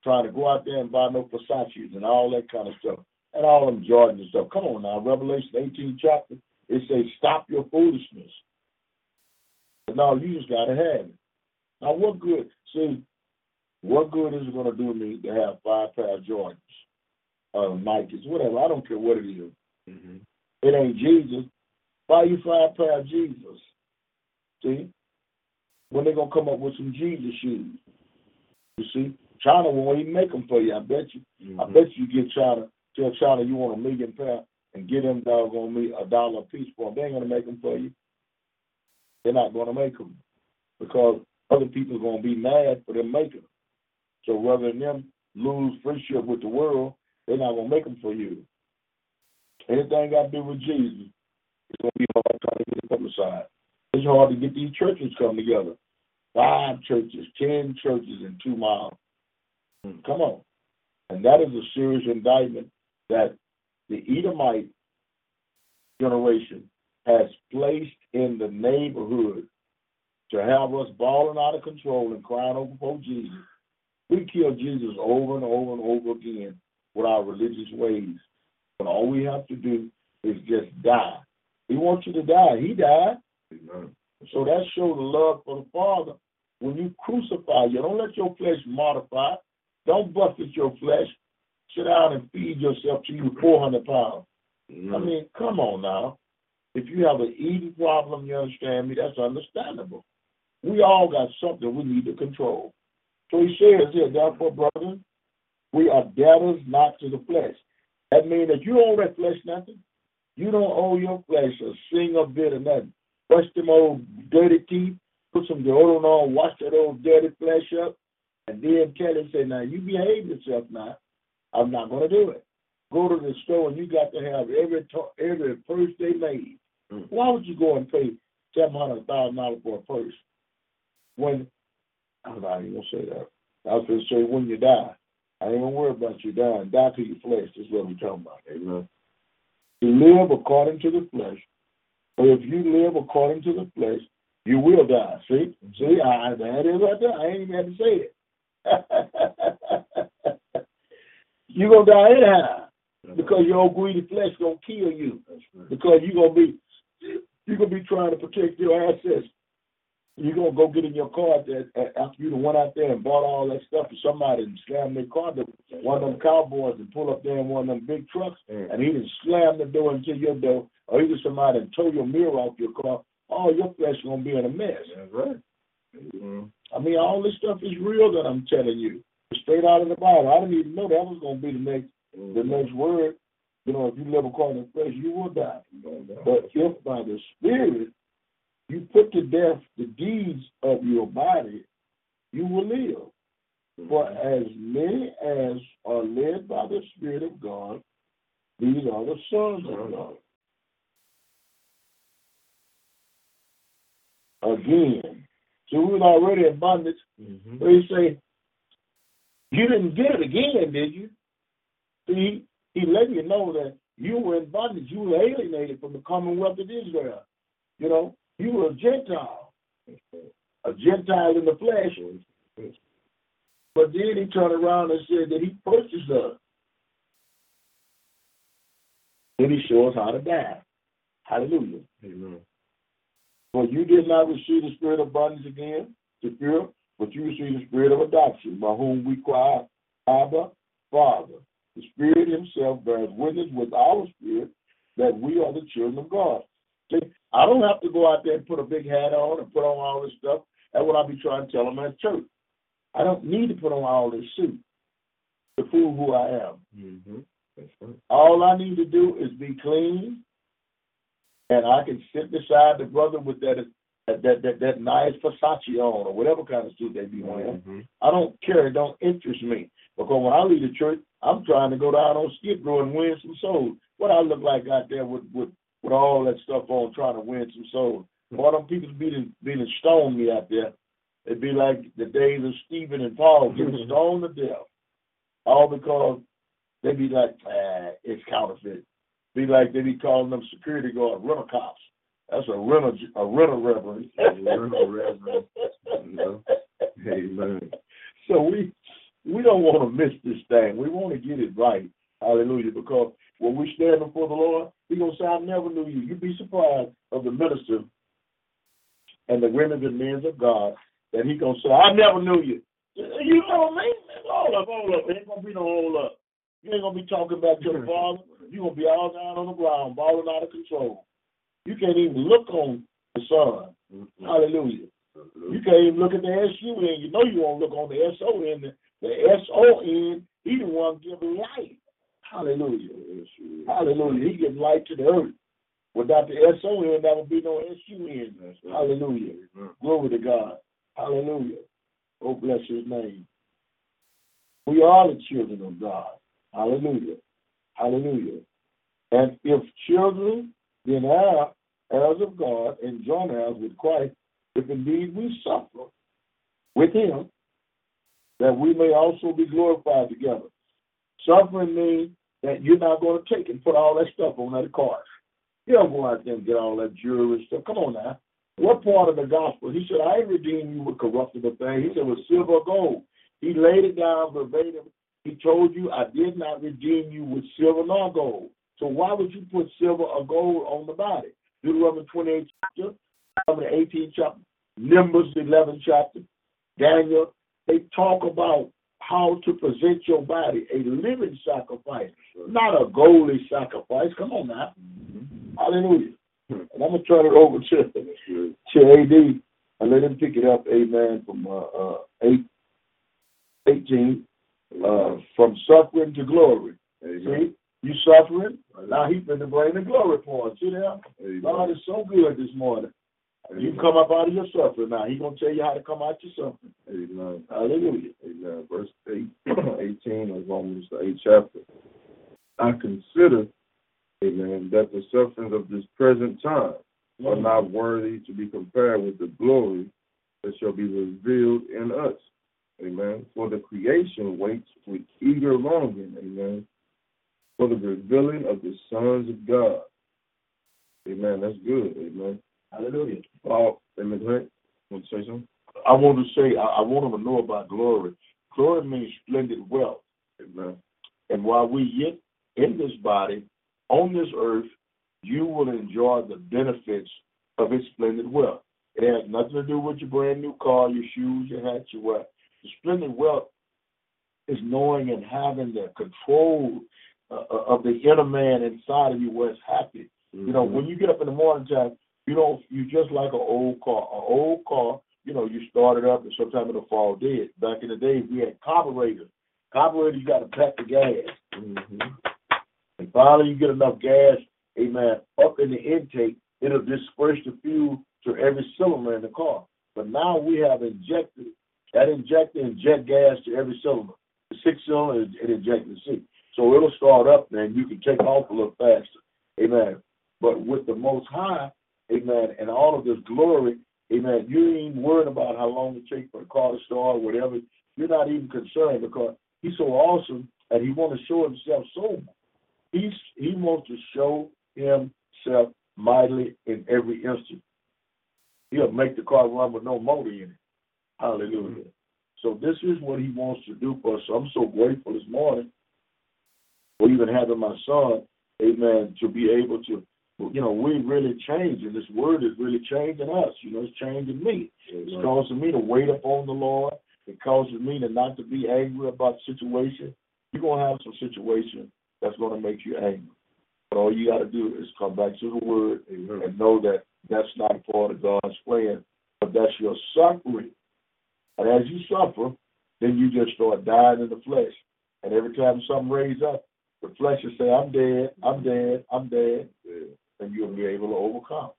trying to go out there and buy no Versace's and all that kind of stuff. And all them Jordans and stuff. Come on now, Revelation 18 chapter, it says, stop your foolishness. But now you just gotta have it. Now what good see what good is it gonna do me to have five pair of Jordans, uh Nikes, whatever, I don't care what it is. Mm-hmm. It ain't Jesus. Buy you five pair of Jesus. See? When they gonna come up with some Jesus shoes. You see? China won't even make them for you, I bet you. I Mm-hmm. bet you get China, tell China you want a million pound and get them doggone me a dollar a piece for them. They ain't gonna make them for you. They're not gonna make them because other people are gonna be mad for them making them. So rather than them lose friendship with the world, they're not gonna make them for you. Anything got to do with Jesus, it's gonna be hard trying to get it publicized. It's hard to get these churches come together. Five churches, ten churches in two miles. Come on. And that is a serious indictment that the Edomite generation has placed in the neighborhood to have us balling out of control and crying over for Jesus. We kill Jesus over and over and over again with our religious ways. But all we have to do is just die. He wants you to die. He died. Amen. So that shows love for the Father. When you crucify, you don't let your flesh modify. Don't buffet your flesh. Sit down and feed yourself to you 400 pounds. Mm-hmm. I mean, come on now. If you have an eating problem, you understand me, that's understandable. We all got something we need to control. So he says here, therefore, brothers, we are debtors not to the flesh. That means that you don't owe that flesh nothing. You don't owe your flesh a single bit of nothing. Brush them old dirty teeth, put some deodorant on, wash that old dirty flesh up, and then tell said, now you behave yourself now. I'm not going to do it. Go to the store and you got to have every to- every purse they made. Mm. Why would you go and pay seven hundred thousand dollars for a purse when I'm not even gonna say that. I was gonna say when you die. I ain't gonna worry about you dying. Die to your flesh. That's what we're talking about. Amen. To live according to the flesh. But if you live according to the flesh, you will die. See? See, I, that is right there. I ain't even had to say it. You're gonna die anyhow because your old greedy flesh gonna kill you right. because you're gonna be you're gonna be trying to protect your assets. You're gonna go get in your car that after you done went out there and bought all that stuff for somebody and slammed their car door. One of them cowboys and pull up there in one of them big trucks Mm. and he done slammed the door into your door or either somebody and tow your mirror off your car, all your flesh gonna be in a mess. That's right. Mhm. I mean, all this stuff is real that I'm telling you. Straight out of the Bible. I didn't even know that was gonna be the next the mm-hmm. next word. You know, if you live according to flesh, you will die. Mm-hmm. But if by the Spirit you put to death the deeds of your body, you will live. For mm-hmm. as many as are led by the Spirit of God, these are the sons of God. Again, so we was already in bondage. Mhm. So he say, you didn't get it again, did you? See, he let you know that you were in bondage. You were alienated from the commonwealth of Israel. You know, you were a Gentile, a Gentile in the flesh. But then he turned around and said that he purchased us. Then he shows how to die. Hallelujah. Amen. For you did not receive the spirit of bondage again to fear, but you received the spirit of adoption, by whom we cry, Abba, Father. The Spirit Himself bears witness with our spirit that we are the children of God. See, I don't have to go out there and put a big hat on and put on all this stuff. That's what I be trying to tell them at church. I don't need to put on all this suit to prove who I am. Mhm. That's right. All I need to do is be clean, and I can sit beside the brother with that that that that, that nice Versace on or whatever kind of suit they be wearing. Mhm. I don't care. It don't interest me because when I leave the church, I'm trying to go down on Skid Row and win some souls. What I look like out there with with with all that stuff on, trying to win some souls. All them people being being stone me out there. It'd be like the days of Stephen and Paul getting stoned to death, all because they be like, ah, it's counterfeit. Be like they be calling them security guard rental cops. That's a rental a rental reverend. Rental reverend. Yeah. Amen. So we we don't want to miss this thing. We want to get it right. Hallelujah. Because when we stand before the Lord, He gonna say, I never knew you. You'd be surprised of the minister and the women and men of God that He gonna say, I never knew you. You know me? Hold up, hold up. Ain't gonna be no hold up. You ain't gonna be talking about your father. You gonna be all down on the ground, balling out of control. You can't even look on the sun. Mhm. Hallelujah. You can't even look at the S-U-N. You know you won't look on the S-O-N. The, the S-O-N, he the one giving life. Hallelujah. Hallelujah. He gives life to the earth. Without the S-O-N, there would be no S-U-N. That's right. Hallelujah. Glory to God. Hallelujah. Oh, bless his name. We are the children of God. Hallelujah. Hallelujah. And if children, then heirs, of God, and joint heirs with Christ, if indeed we suffer with him, that we may also be glorified together. Suffering means that you're not going to take and put all that stuff on that car. You don't go out there and get all that jewelry stuff. Come on now. What part of the gospel? He said, I redeemed you with corruptible things. He said, with silver or gold. He laid it down verbatim. He told you, I did not redeem you with silver nor gold. So why would you put silver or gold on the body? Deuteronomy 28 chapter, Deuteronomy 18 chapter, Numbers 11 chapter, Daniel. They talk about how to present your body a living sacrifice, not a goldy sacrifice. Come on now. Hallelujah. And I'm going to turn it over to, to AD and let him pick it up, amen, from uh, uh, 8, 18, uh, from suffering to glory. Amen. See, you suffering, now he's going to bring the glory for us. See there? God is so good this morning. You come up out of your suffering now. He's going to tell you how to come out your suffering. Amen. Hallelujah. Amen. Verse 8, 18 of Romans, the 8th chapter. I consider, amen, that the sufferings of this present time are not worthy to be compared with the glory that shall be revealed in us. Amen. For the creation waits with eager longing, amen, for the revealing of the sons of God. Amen. That's good. Amen. Hallelujah. Paul, amen. Grant, Want to say something? I want to say, I, I want them to know about glory. Glory means splendid wealth. Amen. And while we yet in this body, on this earth, you will enjoy the benefits of its splendid wealth. It has nothing to do with your brand new car, your shoes, your hat, your wear. Splendid wealth is knowing and having the control uh, of the inner man inside of you where it's happy. You know, when you get up in the morning time, you know, you just like an old car. An old car, you know, you start it up and sometimes it'll fall dead. Back in the day, we had carburetors. Carburetors, you got to pack the gas. Mm-hmm. And finally, you get enough gas, amen, up in the intake, it'll disperse the fuel to every cylinder in the car. But now we have injected, that injector inject gas to every cylinder. The six cylinder, it injects the six. So it'll start up and you can take off a little faster. Amen. But with the Most High, amen, and all of this glory, amen, you ain't worried about how long it takes for the car to start or whatever. You're not even concerned because he's so awesome and he wants to show himself so He's, he wants to show himself mightily in every instant. He'll make the car run with no motor in it. Hallelujah. So this is what he wants to do for us. So I'm so grateful this morning for even having my son, amen, to be able to, you know, we really changing. This word is really changing us. You know, it's changing me. It's causing me to wait upon the Lord. It causes me to not to be angry about situations. You're going to have some situations that's going to make you angry. But all you got to do is come back to the word Amen. and know that that's not a part of God's plan, but that's your suffering. And as you suffer, then you just start dying in the flesh. And every time something raises up, the flesh will say, I'm dead, I'm dead, I'm dead. Yeah. And you'll be able to overcome.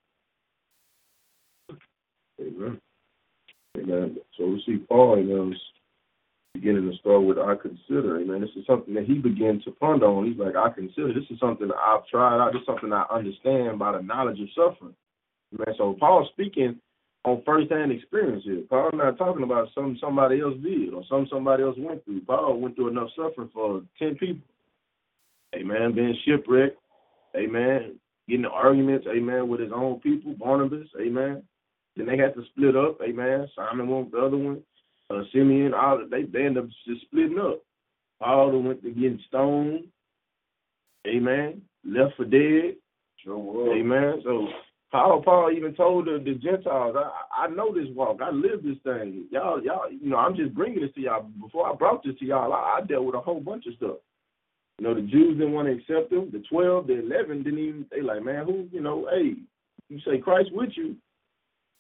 Amen. Amen. So we see Paul, you know, is beginning to start with I consider. Amen. This is something that he began to ponder on. He's like, I consider. This is something I've tried out. This is something I understand by the knowledge of suffering. Amen. So Paul's speaking on first-hand experience here. Paul's not talking about something somebody else did or something somebody else went through. Paul went through enough suffering for ten people. Amen. Being shipwrecked. Amen. Getting into arguments. Amen. With his own people, Barnabas. Amen. Then they had to split up. Amen. Simon went with the other one. Uh, Simeon, all they they ended up just splitting up. Paul went to getting stoned. Amen. Left for dead. Sure. Amen. So Paul, Paul even told the, the Gentiles, I, I know this walk. I live this thing. Y'all, y'all, you know, I'm just bringing this to y'all. Before I brought this to y'all, I, I dealt with a whole bunch of stuff. You know, the Jews didn't want to accept him. The 12, the 11 didn't even, they like, man, who, you know, hey, you say Christ with you.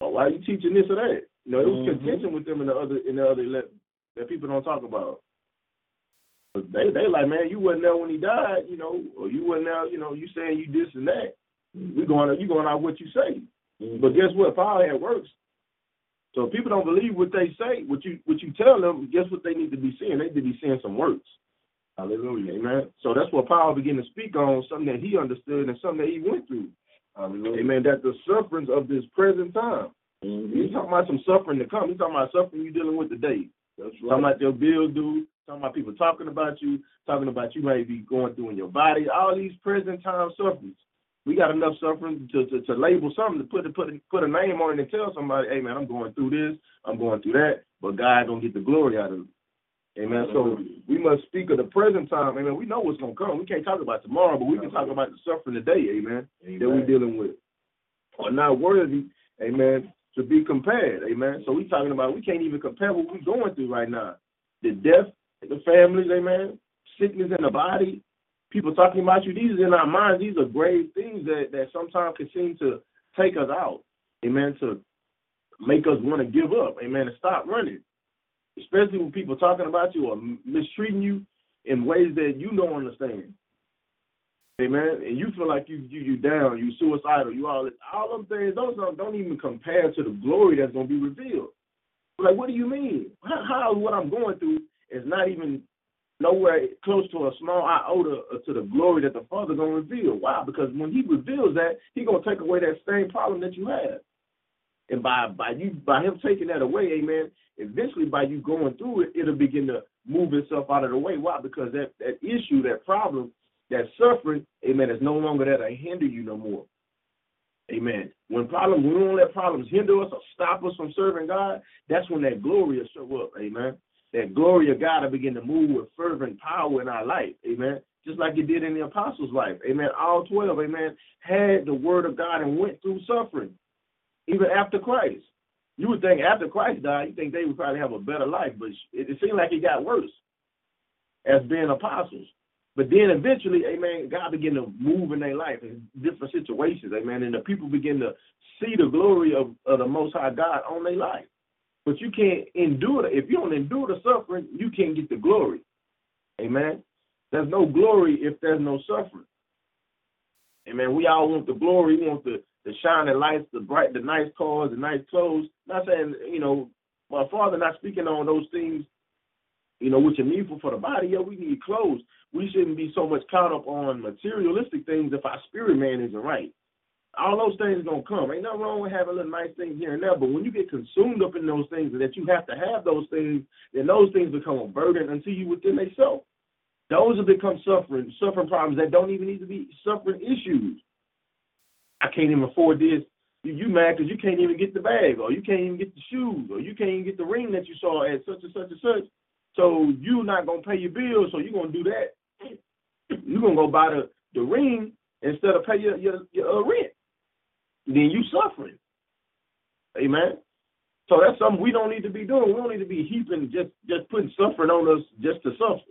Oh, why are you teaching this or that? You know, it was Mhm. contention with them in the other, in the other 11 that people don't talk about. But they, they like, man, you wasn't there when he died, you know, or you wasn't there, you know, you saying you this and that. We going, you're going out what you say. But guess what? Power had works. So if people don't believe what they say, what you what you tell them, guess what they need to be seeing? They need to be seeing some works. Hallelujah. Amen. So that's what Paul began to speak on, something that he understood and something that he went through. Hallelujah. Amen. That the sufferings of this present time. Mhm. He's talking about some suffering to come. He's talking about suffering you're dealing with today. That's right. Talking about your bill due, talking about people talking about you, talking about you may be going through in your body, all these present time sufferings. We got enough suffering to, to, to label something, to put a, put put a name on it and tell somebody, hey man, I'm going through this, I'm going through that, but God don't get the glory out of it. Amen. So we must speak of the present time. Amen. We know what's gonna come. We can't talk about tomorrow, but we can talk about the suffering today, amen, that we're dealing with. Are not worthy, amen, to be compared. Amen. So we talking about we can't even compare what we're going through right now. The death the families, amen, sickness in the body, people talking about you, these are in our minds, these are grave things that, that sometimes can seem to take us out. Amen. To make us want to give up, amen, To stop running. Especially when people talking about you or mistreating you in ways that you don't understand. Amen. And you feel like you you you down, you suicidal, you all all them things. Those don't, don't even compare to the glory that's gonna be revealed. Like, what do you mean? How, how what I'm going through is not even nowhere close to a small iota to the glory that the Father gonna reveal. Why? Because when He reveals that, He gonna take away that same problem that you have. And by by you by Him taking that away, Amen. Eventually, by you going through it, it'll begin to move itself out of the way. Why? Because that that issue, that problem, that suffering, Amen, is no longer there to hinder you no more. Amen. When problems, we don't let problems hinder us or stop us from serving God, that's when that glory will show up. Amen. That glory of God will begin to move with fervent power in our life. Amen. Just like it did in the apostles' life. Amen. All 12, amen, had the word of God and went through suffering, even after Christ. You would think after Christ died, you think they would probably have a better life, but it, seemed like it got worse as being apostles. But then eventually, amen, God begin to move in their life in different situations, amen. And the people begin to see the glory of, of the Most High God on their life. But you can't endure it. If you don't endure the suffering, you can't get the glory. Amen. There's no glory if there's no suffering. Amen. We all want the glory. We want the, the shining lights, the bright, the nice cars, the nice clothes. Not saying, you know, my father not speaking on those things, you know, which are needful for the body. Yeah, we need clothes. We shouldn't be so much caught up on materialistic things if our spirit man isn't right. All those things gonna come. Ain't nothing wrong with having little nice things here and there, but when you get consumed up in those things and that you have to have those things, then those things become a burden until you within themselves. Those have become suffering, suffering problems that don't even need to be suffering issues. I can't even afford this. You, you mad because you can't even get the bag, or you can't even get the shoes, or you can't even get the ring that you saw at such and such and such. So you're not gonna pay your bills, so you're gonna do that. You're gonna go buy the, the ring instead of pay your your, your uh, rent. Then you suffering. Amen. So that's something we don't need to be doing. We don't need to be heaping just just putting suffering on us just to suffer.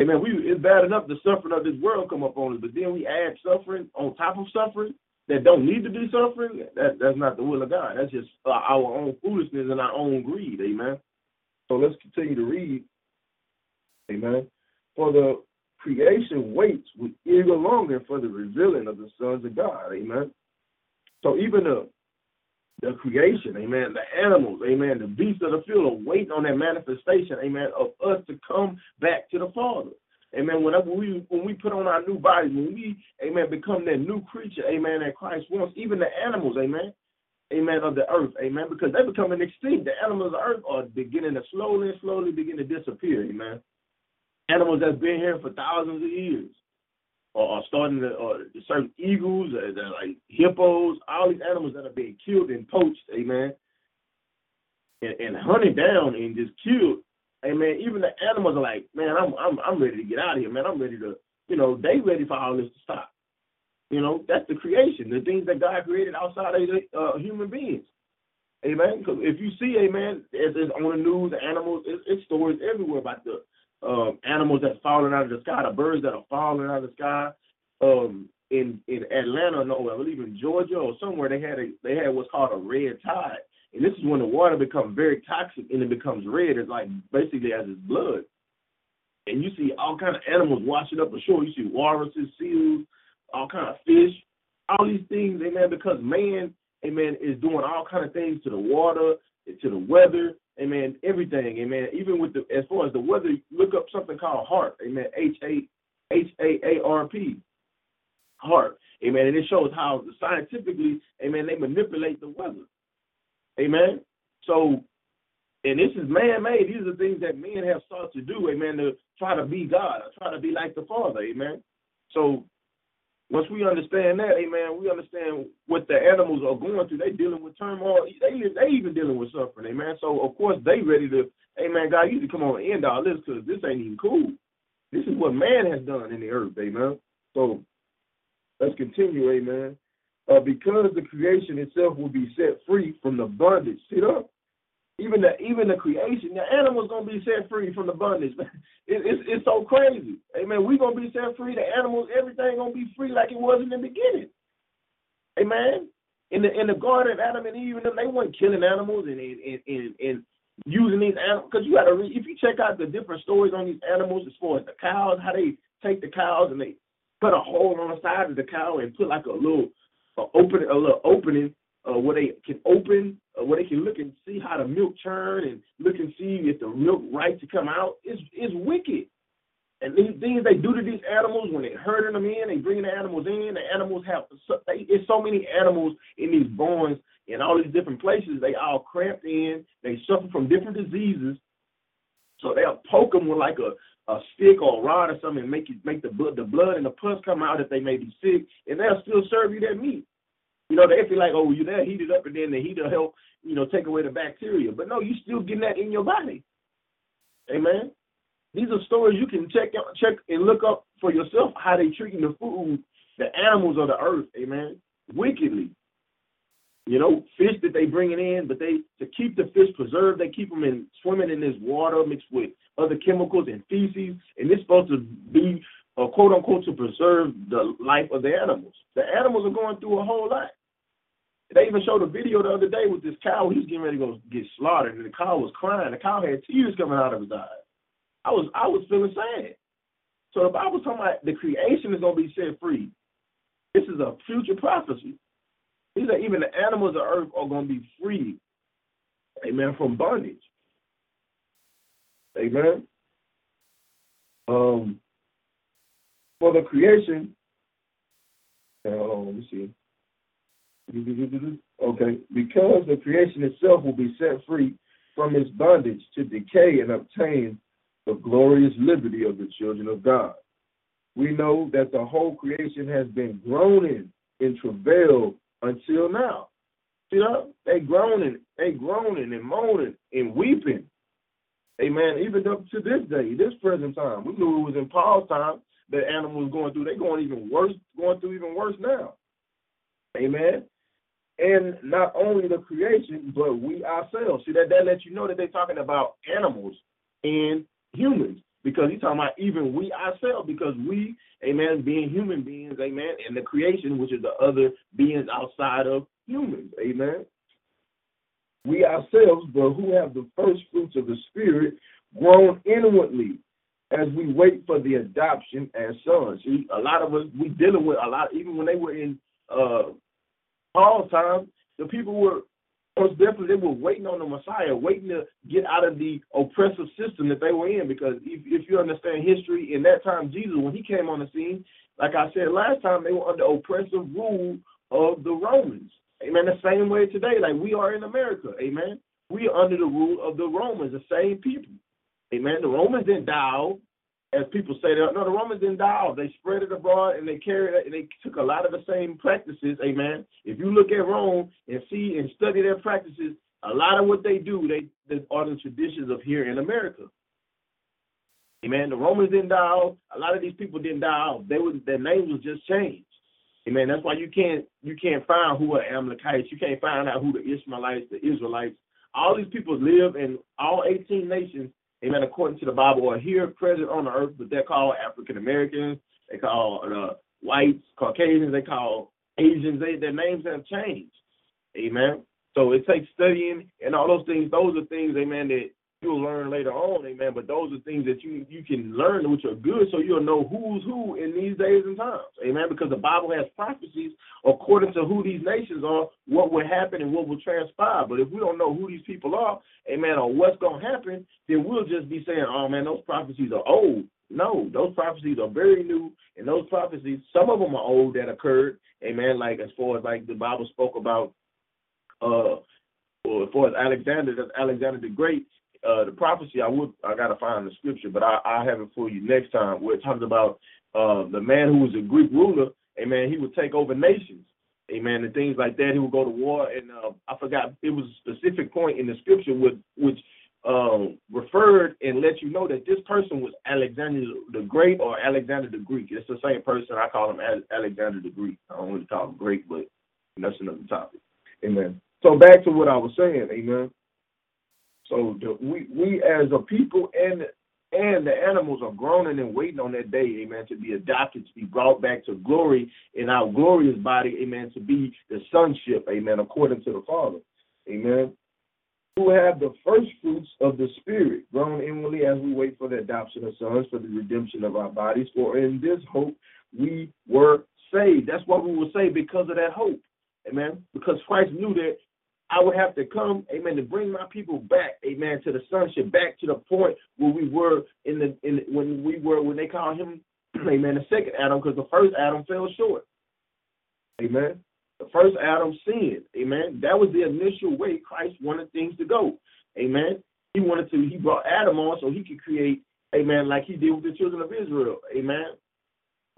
Amen. We it's bad enough the suffering of this world come up on us, but then we add suffering on top of suffering that don't need to be suffering. That that's not the will of God. That's just uh, our own foolishness and our own greed. Amen. So let's continue to read. Amen. For the creation waits with eager longing for the revealing of the sons of God. Amen. So even the the creation, amen, the animals, amen, the beasts of the field are waiting on that manifestation, amen, of us to come back to the Father. Amen. Whenever we when we put on our new bodies, when we, amen, become that new creature, amen, that Christ wants, even the animals, amen, amen, of the earth, amen, because they're becoming extinct. The animals of the earth are beginning to slowly and slowly begin to disappear, amen. Animals that's been here for thousands of years or, starting to, or certain eagles, or like hippos, all these animals that are being killed and poached, amen, and, and hunted down and just killed, amen. Even the animals are like, man, I'm I'm I'm ready to get out of here, man. I'm ready to, you know, they ready for all this to stop. You know, that's the creation, the things that God created outside of uh, human beings. Amen. Because if you see, amen, it's, it's on the news, the animals, it's, it's stories everywhere about the um, animals that's falling out of the sky, the birds that are falling out of the sky. Um, in in Atlanta, no, I believe in Georgia or somewhere, they had a they had what's called a red tide, and this is when the water becomes very toxic and it becomes red. It's like basically as its blood, and you see all kind of animals washing up ashore. You see walruses, seals, all kind of fish, all these things, amen. Because man, amen, is doing all kind of things to the water, and to the weather, amen, everything, amen. Even with the as far as the weather, look up something called HAARP, amen, H A H A A R P, HAARP, amen. And it shows how scientifically, amen, they manipulate the weather, amen. So, and this is man-made. These are things that men have sought to do, amen, to try to be God, or try to be like the Father, amen. So once we understand that, hey man, we understand what the animals are going through. They dealing with turmoil. They they even dealing with suffering, amen. So of course they ready to, hey man, God, you need to come on and end all this because this ain't even cool. This is what man has done in the earth, amen. So let's continue, amen. Uh, because the creation itself will be set free from the bondage. See that? Even the even the creation, the animals gonna be set free from the bondage. It, it's it's so crazy. Amen. We gonna be set free. The animals, everything gonna be free like it was in the beginning. Amen. In the in the garden, Adam and Eve, and they weren't killing animals and and and, and using these animals. Because you got to read. If you check out the different stories on these animals, as far as the cows, how they take the cows and they put a hole on the side of the cow and put like a little a open a little opening uh, where they can open, uh, where they can look and see how the milk churn and look and see if the milk right to come out is is wicked. And these things they do to these animals when they're herding them in, they bring the animals in. The animals have they, it's so many animals in these barns in all these different places. They all cramped in. They suffer from different diseases. So they'll poke them with like a, a stick or a rod or something and make it make the blood the blood and the pus come out if they may be sick, and they'll still serve you that meat. You know, they feel like, oh, you're there, heat it up, and then the heat will help, you know, take away the bacteria. But no, you still getting that in your body. Amen. These are stories you can check out, check and look up for yourself how they treating the food, the animals of the earth. Amen. Wickedly. You know, fish that they bringing in, but they to keep the fish preserved, they keep them in swimming in this water mixed with other chemicals and feces, and it's supposed to be or quote unquote to preserve the life of the animals. The animals are going through a whole lot. They even showed a video the other day with this cow. He's getting ready to go get slaughtered, and the cow was crying. The cow had tears coming out of his eyes. I was I was feeling sad. So the Bible's talking about the creation is going to be set free. This is a future prophecy. These are even the animals of earth are going to be free. Amen. From bondage. Amen. Um, for the creation, uh, let me see. Okay, because the creation itself will be set free from its bondage to decay and obtain the glorious liberty of the children of God. We know that the whole creation has been groaning in travail until now. See that? They groaning, they groaning and moaning and weeping. Amen. Even up to this day, this present time. We knew it was in Paul's time that animals going through. They're going even worse, going through even worse now. Amen. And not only the creation, but we ourselves. See that that lets you know that they're talking about animals and humans because he's talking about even we ourselves because we, amen, being human beings, amen, and the creation, which is the other beings outside of humans, amen. We ourselves, but who have the first fruits of the Spirit, groan inwardly as we wait for the adoption as sons. See, a lot of us, we dealing with a lot, even when they were in uh, Paul's time, the people were most definitely they were waiting on the Messiah, waiting to get out of the oppressive system that they were in. Because if, if you understand history, in that time, Jesus, when he came on the scene, like I said last time, they were under oppressive rule of the Romans. Amen. The same way today, like we are in America. Amen. We are under the rule of the Romans, the same people. Amen. The Romans didn't die oh, as people say, no, the Romans didn't die off. They spread it abroad and they carried it, and they took a lot of the same practices. Amen. If you look at Rome and see and study their practices, a lot of what they do, they, they are the traditions of here in America. Amen. The Romans didn't die off. A lot of these people didn't die off. They was their names was just changed. Amen. That's why you can't you can't find who are Amalekites. You can't find out who the Ishmaelites, the Israelites. All these people live in all 18 nations amen, according to the Bible, are here present on the earth, but they're called African Americans, they call uh, whites, Caucasians, they call Asians, they, their names have changed. Amen. So it takes studying and all those things. Those are things, amen, that you'll learn later on, amen. But those are things that you you can learn which are good, so you'll know who's who in these days and times, amen. Because the Bible has prophecies according to who these nations are, what will happen and what will transpire. But if we don't know who these people are, amen, or what's going to happen, then we'll just be saying, oh man, those prophecies are old. No, those prophecies are very new, and those prophecies, some of them are old that occurred, amen. Like as far as like the Bible spoke about, uh, or as far as Alexander, that's Alexander the Great, uh, the prophecy, I would I gotta find the scripture, but I I have it for you next time. Where it talks about uh, the man who was a Greek ruler, amen. He would take over nations, amen, and things like that. He would go to war, and uh, I forgot it was a specific point in the scripture with which um, referred and let you know that this person was Alexander the Great or Alexander the Greek. It's the same person. I call him Alexander the Greek. I don't really call him Greek, but that's another topic. Amen. So back to what I was saying, amen. So the, we we as a people and and the animals are groaning and waiting on that day, amen, to be adopted, to be brought back to glory in our glorious body, amen, to be the sonship, amen, according to the Father, amen. Who have the first fruits of the Spirit, groan inwardly as we wait for the adoption of sons, for the redemption of our bodies. For in this hope we were saved. That's what we were saved because of that hope, amen. Because Christ knew that I would have to come, amen, to bring my people back, amen, to the sonship, back to the point where we were in the in when we were when they called him, amen, the second Adam, because the first Adam fell short. Amen. The first Adam sinned. Amen. That was the initial way Christ wanted things to go. Amen. He wanted to, he brought Adam on so he could create, amen, like he did with the children of Israel. Amen.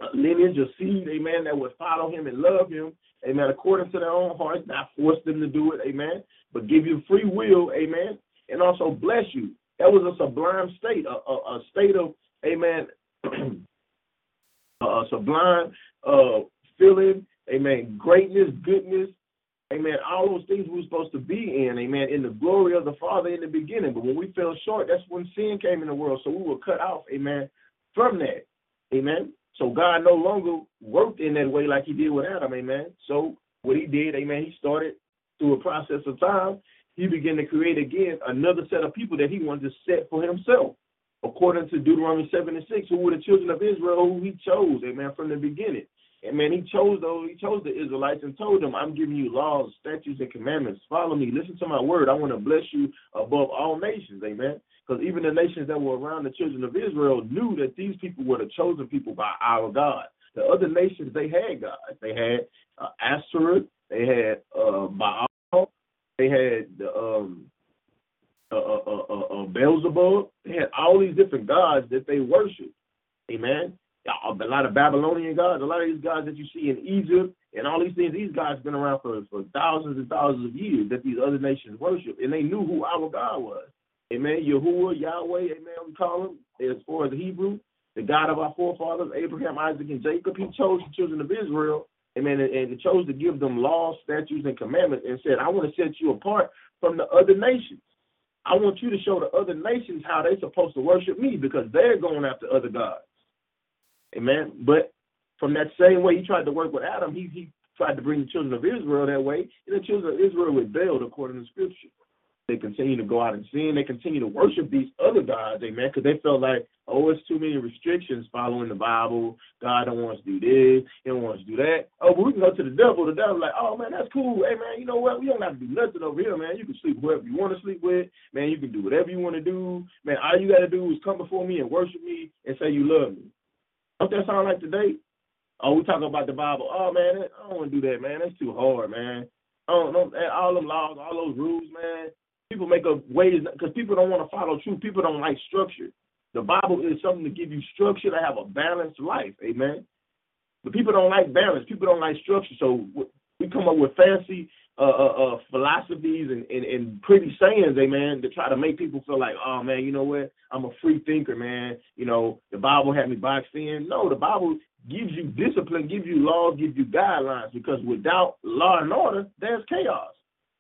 A lineage, a seed, amen, that would follow him and love him amen, according to their own hearts, not force them to do it, amen, but give you free will, amen, and also bless you. That was a sublime state, a, a, a state of, amen, a sublime uh, feeling, amen, greatness, goodness, amen, all those things we were supposed to be in, amen, in the glory of the Father in the beginning. But when we fell short, that's when sin came in the world. So we were cut off, amen, from that, amen. So God no longer worked in that way like he did with Adam, amen. So what he did, amen, he started through a process of time, he began to create again another set of people that he wanted to set for himself. According to Deuteronomy 7 and 6, who were the children of Israel who he chose, amen, from the beginning. And man, he chose those, he chose the Israelites and told them, I'm giving you laws, statutes, and commandments. Follow me, listen to my word. I want to bless you above all nations, amen. Because even the nations that were around the children of Israel knew that these people were the chosen people by our God. The other nations, they had gods. They had uh, Asherah, they had uh, Baal, they had um, uh, uh, uh, uh, Beelzebub. They had all these different gods that they worshiped. Amen. Uh, a lot of Babylonian gods, a lot of these gods that you see in Egypt and all these things, these gods been around for, for thousands and thousands of years that these other nations worship, and they knew who our God was. Amen. Yahuwah, Yahweh, amen, we call him, as far as the Hebrew, the God of our forefathers, Abraham, Isaac, and Jacob. He chose the children of Israel, amen, and, and chose to give them laws, statutes, and commandments and said, I want to set you apart from the other nations. I want you to show the other nations how they're supposed to worship me because they're going after other gods. Amen. But from that same way he tried to work with Adam, he, he tried to bring the children of Israel that way, and the children of Israel rebelled according to Scripture. They continue to go out and sin. They continue to worship these other gods, amen, because they felt like, oh, it's too many restrictions following the Bible. God don't want us to do this. He don't want us to do that. Oh, but we can go to the devil. The devil's like, oh, man, that's cool. Hey, man, you know what? We don't have to do nothing over here, man. You can sleep whoever you want to sleep with. Man, you can do whatever you want to do. Man, all you got to do is come before me and worship me and say you love me. Don't that sound like today? Oh, we talking about the Bible. Oh, man, I don't want to do that, man. That's too hard, man. Oh, no, all them laws, all those rules, man people make up ways because people don't want to follow truth. People don't like structure. The Bible is something to give you structure to have a balanced life. Amen. But people don't like balance. People don't like structure. So we come up with fancy uh, uh, uh, philosophies and, and, and pretty sayings, amen, to try to make people feel like, oh man, you know what? I'm a free thinker, man. You know, the Bible had me boxed in. No, the Bible gives you discipline, gives you laws, gives you guidelines. Because without law and order, there's chaos.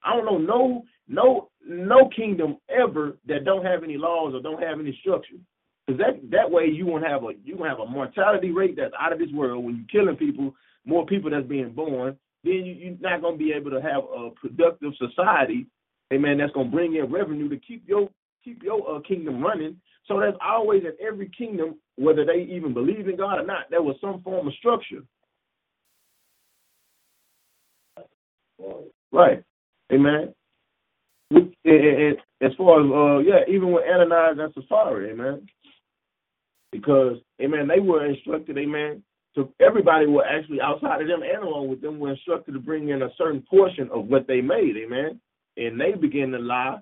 I don't know no no no kingdom ever that don't have any laws or don't have any structure. Because that that way you won't have a you won't have a mortality rate that's out of this world when you're killing people, more people that's being born. Then you, you're not gonna be able to have a productive society, amen. That's gonna bring in revenue to keep your keep your uh, kingdom running. So that's always in every kingdom, whether they even believe in God or not, there was some form of structure. Right. Amen as far as uh yeah, even with Ananias and Sapphira, amen. Because amen, they were instructed, amen. So everybody were actually outside of them and along with them were instructed to bring in a certain portion of what they made, amen. And they began to lie,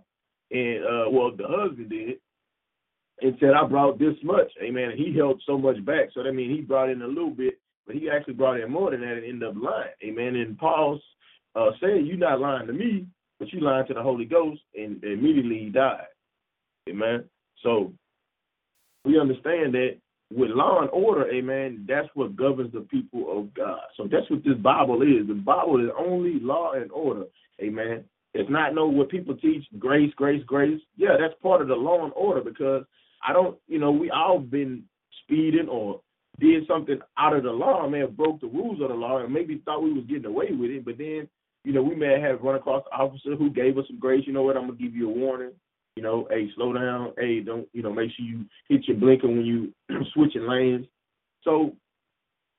and uh well the husband did, and said, I brought this much, amen. And he held so much back. So that means he brought in a little bit, but he actually brought in more than that and ended up lying. Amen. And Paul uh, said, You're not lying to me, but you lied to the Holy Ghost, and immediately he died. Amen. So we understand that with law and order, amen, that's what governs the people of God. So that's what this Bible is. The Bible is only law and order. Amen. It's not know what people teach, grace, grace, grace. Yeah, that's part of the law and order because I don't, you know, we all been speeding or did something out of the law, may have broke the rules of the law and maybe thought we was getting away with it, but then you know, we may have run across an officer who gave us some grace. You know what? I'm gonna give you a warning. You know, hey, slow down. Hey, don't you know? Make sure you hit your blinker when you switching lanes. So,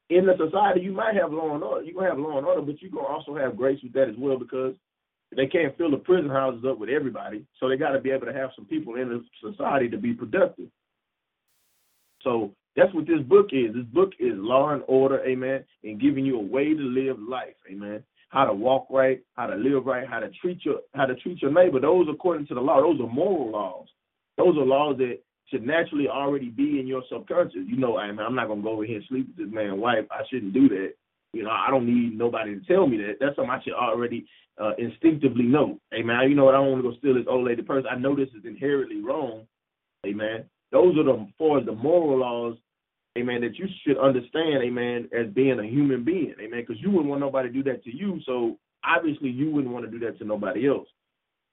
in the society, you might have law and order. You gonna have law and order, but you gonna also have grace with that as well because they can't fill the prison houses up with everybody. So they got to be able to have some people in the society to be productive. So that's what this book is. This book is law and order, amen, and giving you a way to live life, amen how to walk right, how to live right, how to treat your how to treat your neighbor. Those according to the law, those are moral laws. Those are laws that should naturally already be in your subconscious. You know, I I'm not gonna go over here and sleep with this man's wife. I shouldn't do that. You know, I don't need nobody to tell me that. That's something I should already uh, instinctively know. Hey man, you know what? I don't want to go steal this old lady purse. I know this is inherently wrong. Amen. Those are the far as the moral laws amen, that you should understand, amen, as being a human being, amen, because you wouldn't want nobody to do that to you. So obviously you wouldn't want to do that to nobody else.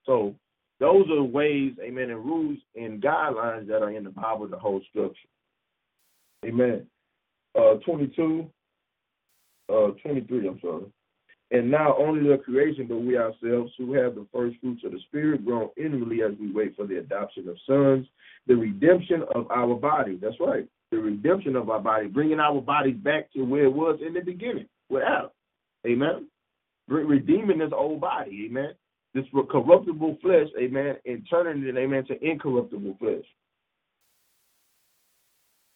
So those are ways, amen, and rules and guidelines that are in the Bible, the whole structure. Amen. uh, 22, uh, 23, I'm sorry. And now only the creation, but we ourselves who have the first fruits of the Spirit groan inwardly as we wait for the adoption of sons, the redemption of our body. That's right. The redemption of our body, bringing our bodies back to where it was in the beginning with Adam. Amen. Redeeming this old body. Amen. This corruptible flesh. Amen. And turning it, amen, to incorruptible flesh.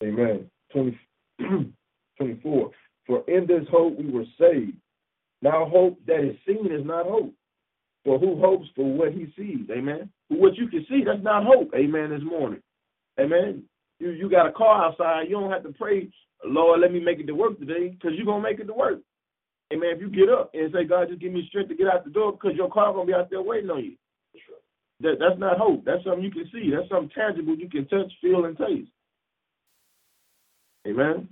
Amen. 20, 24. For in this hope we were saved. Now hope that is seen is not hope. For who hopes for what he sees? Amen. What you can see, that's not hope. Amen. This morning. Amen. You you got a car outside. You don't have to pray, Lord, let me make it to work today, because you're gonna make it to work. Amen. If you get up and say, God, just give me strength to get out the door, because your car gonna be out there waiting on you. That that's not hope. That's something you can see. That's something tangible you can touch, feel, and taste. Amen.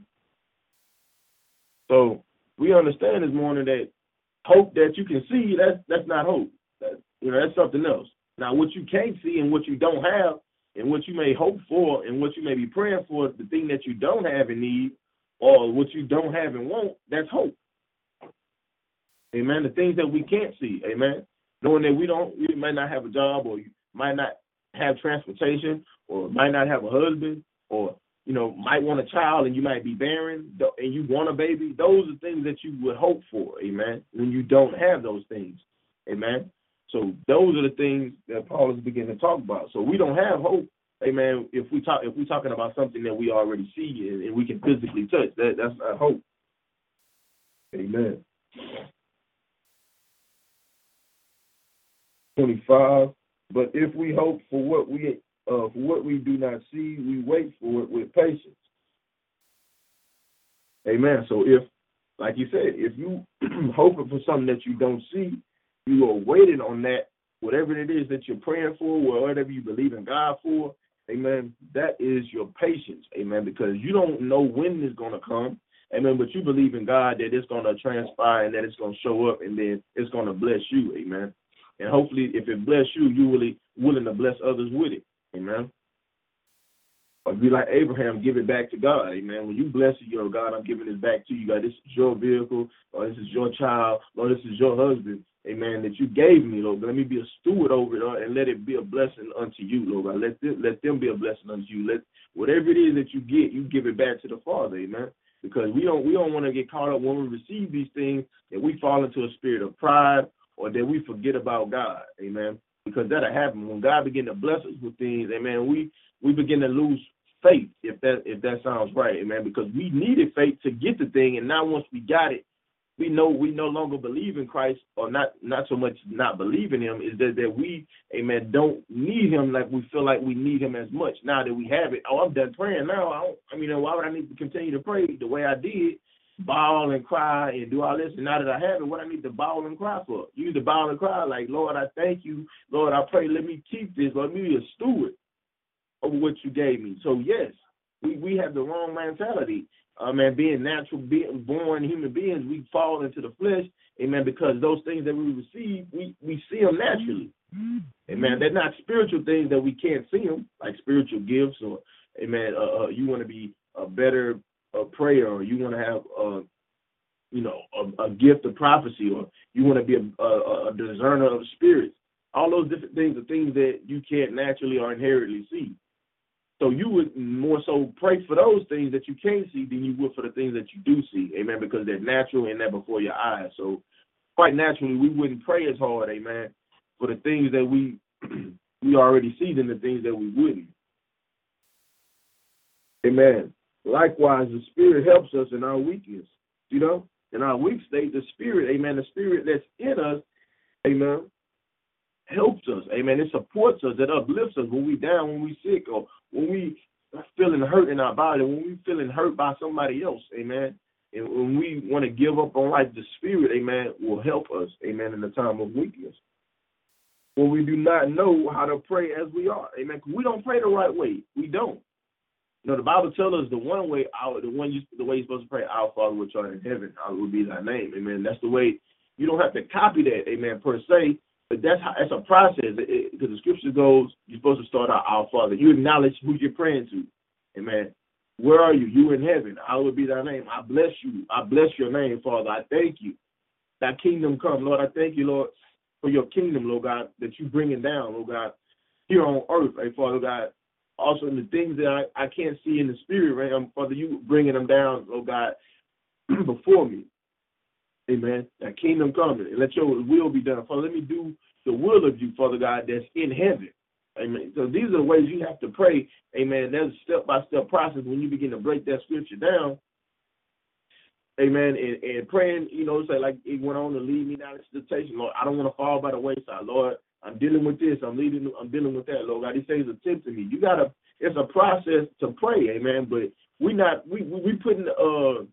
So we understand this morning that hope that you can see, that's that's not hope. That, you know, that's something else. Now, what you can't see and what you don't have, and what you may hope for, and what you may be praying for, the thing that you don't have and need, or what you don't have and want, that's hope. Amen. The things that we can't see, amen. Knowing that we don't, we might not have a job, or you might not have transportation, or might not have a husband, or you know, might want a child and you might be barren and you want a baby. Those are things that you would hope for, amen, when you don't have those things, amen. So those are the things that Paul is beginning to talk about. So we don't have hope, amen, if we talk if we're talking about something that we already see and, and we can physically touch. That that's not hope. Amen. Twenty-five. But if we hope for what we uh, for what we do not see, we wait for it with patience. Amen. So if, like you said, if you hoping for something that you don't see, you are waiting on that, whatever it is that you're praying for, whatever you believe in God for, amen, that is your patience, amen, because you don't know when it's going to come, amen, but you believe in God that it's going to transpire and that it's going to show up and then it's going to bless you, amen. And hopefully, if it bless you, you really willing to bless others with it. Amen. Or be like Abraham, give it back to God. Amen. When you bless it, God, I'm giving this back to you. God, this is your vehicle, or this is your child, or this is your husband. Amen. That you gave me, Lord. Let me be a steward over it, Lord, and let it be a blessing unto you, Lord. God. Let them, let them be a blessing unto you. Let whatever it is that you get, you give it back to the Father. Amen. Because we don't we don't want to get caught up when we receive these things that we fall into a spirit of pride or that we forget about God. Amen because that'll happen when God begin to bless us with things. Amen. We we begin to lose faith if that if that sounds right, amen. Because we needed faith to get the thing, and now once we got it, we know we no longer believe in Christ, or not not so much not believe in Him, is that that we, amen, don't need Him like we feel like we need Him as much. Now that we have it, oh, I'm done praying now. I, don't, I mean, why would I need to continue to pray the way I did? bawl and cry and do all this. And now that I have it, what I need to bawl and cry for? You need to bawl and cry like, Lord, I thank you. Lord, I pray, let me keep this. Let me be a steward over what you gave me. So yes, we, we have the wrong mentality. Um, and being natural, being born human beings, we fall into the flesh, amen, because those things that we receive, we, we see them naturally. Amen. They're not spiritual things that we can't see them, like spiritual gifts or, amen, uh, uh, you want to be a better a prayer or you want to have a you know a, a, gift of prophecy or you want to be a, a, a discerner of spirits all those different things are things that you can't naturally or inherently see so you would more so pray for those things that you can't see than you would for the things that you do see amen because they're natural and they're before your eyes so quite naturally we wouldn't pray as hard amen for the things that we we already see than the things that we wouldn't amen Likewise, the Spirit helps us in our weakness. You know, in our weak state, the Spirit, amen, the Spirit that's in us, amen, helps us. Amen. It supports us. It uplifts us when we down, when we sick, or when we are feeling hurt in our body, when we feeling hurt by somebody else. Amen. And when we want to give up on life, the Spirit, amen, will help us. Amen. In the time of weakness. When we do not know how to pray as we are. Amen. We don't pray the right way. We don't. You know, the Bible tells us the one way, our, the one you, the way you're supposed to pray, Our Father which art in heaven, hallowed will be thy name. Amen. That's the way. You don't have to copy that, amen, per se, but that's how it's a process. Because the scripture goes, you're supposed to start out Our Father. You acknowledge who you're praying to, amen. Where are you? You in heaven. Hallowed be thy name. I bless you. I bless your name, Father. I thank you. Thy kingdom come, Lord. I thank you, Lord, for your kingdom, Lord God, that you bringing down, Lord God, here on earth, hey, Father God. Also, in the things that I, I can't see in the spirit realm, Father, you bringing them down, Lord God, before me. Amen. That kingdom coming. And let your will be done. Father, let me do the will of you, Father God, that's in heaven. Amen. So these are the ways you have to pray. Amen. That's a step by step process when you begin to break that scripture down. Amen. And, and praying, you know, say like it went on to lead me down into temptation. Lord, I don't want to fall by the wayside. Lord, I'm dealing with this. I'm leading. I'm dealing with that. Lord God, He says attempt to me. You gotta. It's a process to pray. Amen. But we not. We we, we putting uh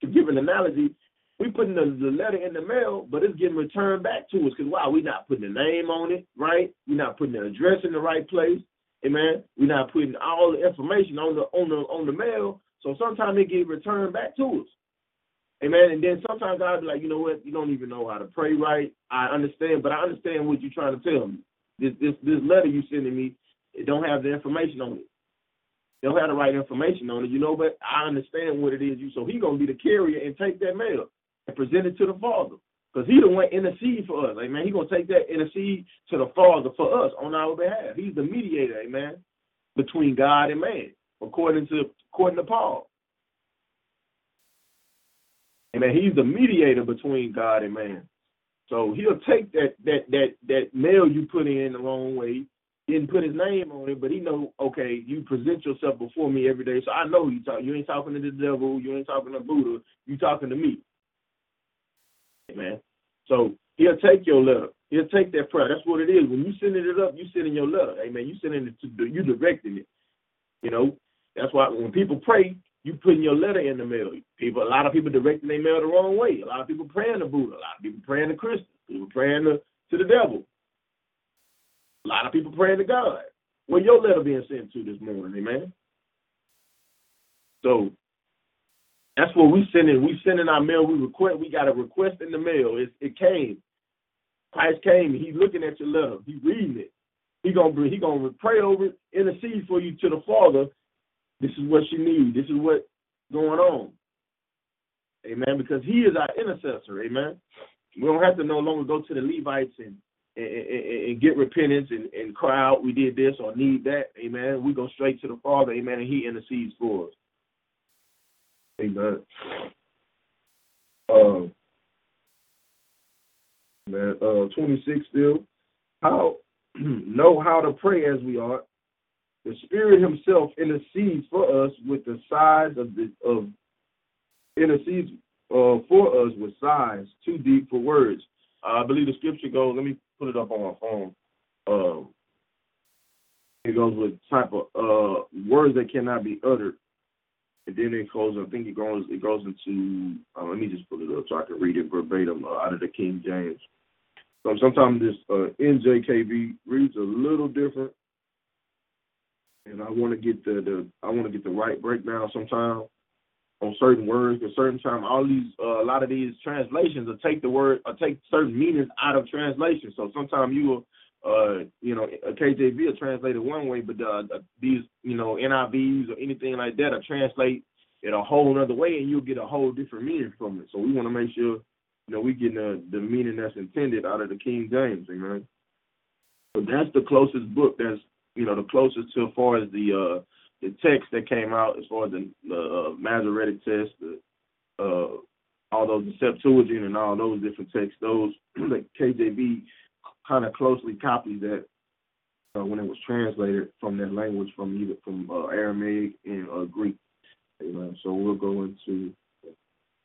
to give an analogy we putting the, the letter in the mail, but it's getting returned back to us because wow, we're not putting the name on it, right? We're not putting the address in the right place, amen. We're not putting all the information on the on the on the mail, so sometimes it get returned back to us, amen. And then sometimes I'll be like, you know what, you don't even know how to pray right. I understand, but I understand what you're trying to tell me. This this this letter you sending me, it don't have the information on it. They don't have the right information on it, you know, but I understand what it is you so he gonna be the carrier and take that mail and present it to the Father. Because he the one intercede for us. Amen. He's gonna take that intercede to the Father for us on our behalf. He's the mediator, amen, between God and man, according to according to Paul. Amen. He's the mediator between God and man. So he'll take that that that that mail you put in the wrong way, didn't put his name on it, but he know, okay, you present yourself before me every day. So I know you talk you ain't talking to the devil, you ain't talking to Buddha, you talking to me. Amen. So he'll take your letter. He'll take that prayer. That's what it is. When you sending it up, you sending your letter. Amen. You sending it to you directing it. You know, that's why when people pray, you putting your letter in the mail. People, a lot of people directing their mail the wrong way. A lot of people praying to Buddha. A lot of people praying to Christ. People praying to, to the devil. A lot of people praying to God. Where your letter being sent to this morning, amen. So that's what we sending. We sending our mail. We request. We got a request in the mail. It, it came. Christ came. He's looking at your letter. He's reading it. He gonna he gonna pray over it, intercede for you to the Father. This is what you need. This is what going on. Amen. Because He is our intercessor. Amen. We don't have to no longer go to the Levites and and, and, and get repentance and, and cry out, we did this or need that. Amen. We go straight to the Father. Amen. And He intercedes for us. Amen. Um, man, uh, 26 still. How know how to pray as we are. The Spirit Himself intercedes for us with the sighs of the of intercedes uh, for us with sighs too deep for words. I believe the scripture goes. Let me put it up on my phone. Um, it goes with type of uh, words that cannot be uttered and then it goes. I think it goes. It goes into. Uh, let me just pull it up so I can read it verbatim uh, out of the King James. So sometimes this uh, NJKV reads a little different, and I want to get the, the I want to get the right breakdown sometimes on certain words. Because certain time, all these uh, a lot of these translations will take the word or take certain meanings out of translation. So sometimes you will uh, you know, a KJV are translated one way, but uh, these, you know, NIVs or anything like that are translate it a whole other way, and you'll get a whole different meaning from it. So we want to make sure, you know, we get the, the meaning that's intended out of the King James, amen. So that's the closest book that's, you know, the closest to as far as the uh, the text that came out as far as the, the uh, Masoretic text, the uh, all those the Septuagint and all those different texts, those the KJV kind of closely copied that uh, when it was translated from that language from either from uh, Aramaic and uh, Greek. Amen. So we'll go into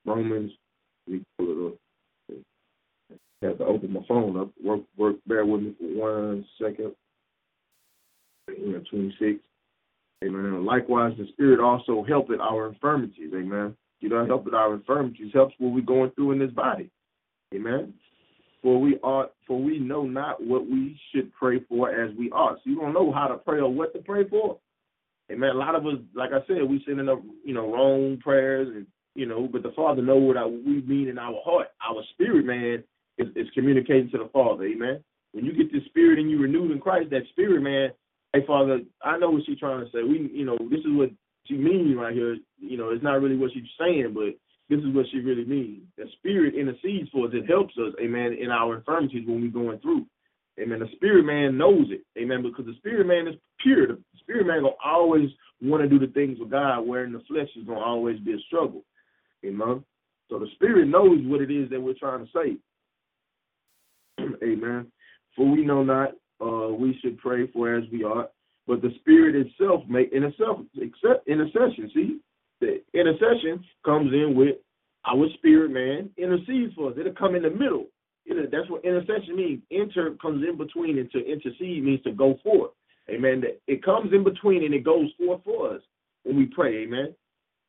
Romans. Me pull it up. I have to open my phone up. Work, work. Bear with me for one second. Amen. Twenty-six. Amen. Likewise, the Spirit also helpeth our infirmities. Amen. You know, helpeth our infirmities helps what we're going through in this body. Amen for we are for we know not what we should pray for as we ought. So you don't know how to pray or what to pray for. Amen. A lot of us, like I said, we sending up, you know, wrong prayers and you know, but the Father know what we mean in our heart. Our spirit man is, is communicating to the Father. Amen. When you get this spirit and you renewed in Christ, that spirit man, hey Father, I know what she's trying to say. We you know, this is what she means right here. You know, it's not really what she's saying, but this is what she really means. The Spirit intercedes for us. It helps us, amen, in our infirmities when we're going through. Amen. The spirit man knows it. Amen. Because the spirit man is pure. The spirit man gonna always want to do the things of God, where in the flesh is gonna always be a struggle. Amen. So the spirit knows what it is that we're trying to say. Amen. For we know not uh, we should pray for as we ought, but the spirit itself make in itself except intercession. See, the intercession comes in with our spirit man intercedes for us. It'll come in the middle. It, that's what intercession means. Inter comes in between, and to intercede means to go forth. Amen. It comes in between and it goes forth for us when we pray. Amen.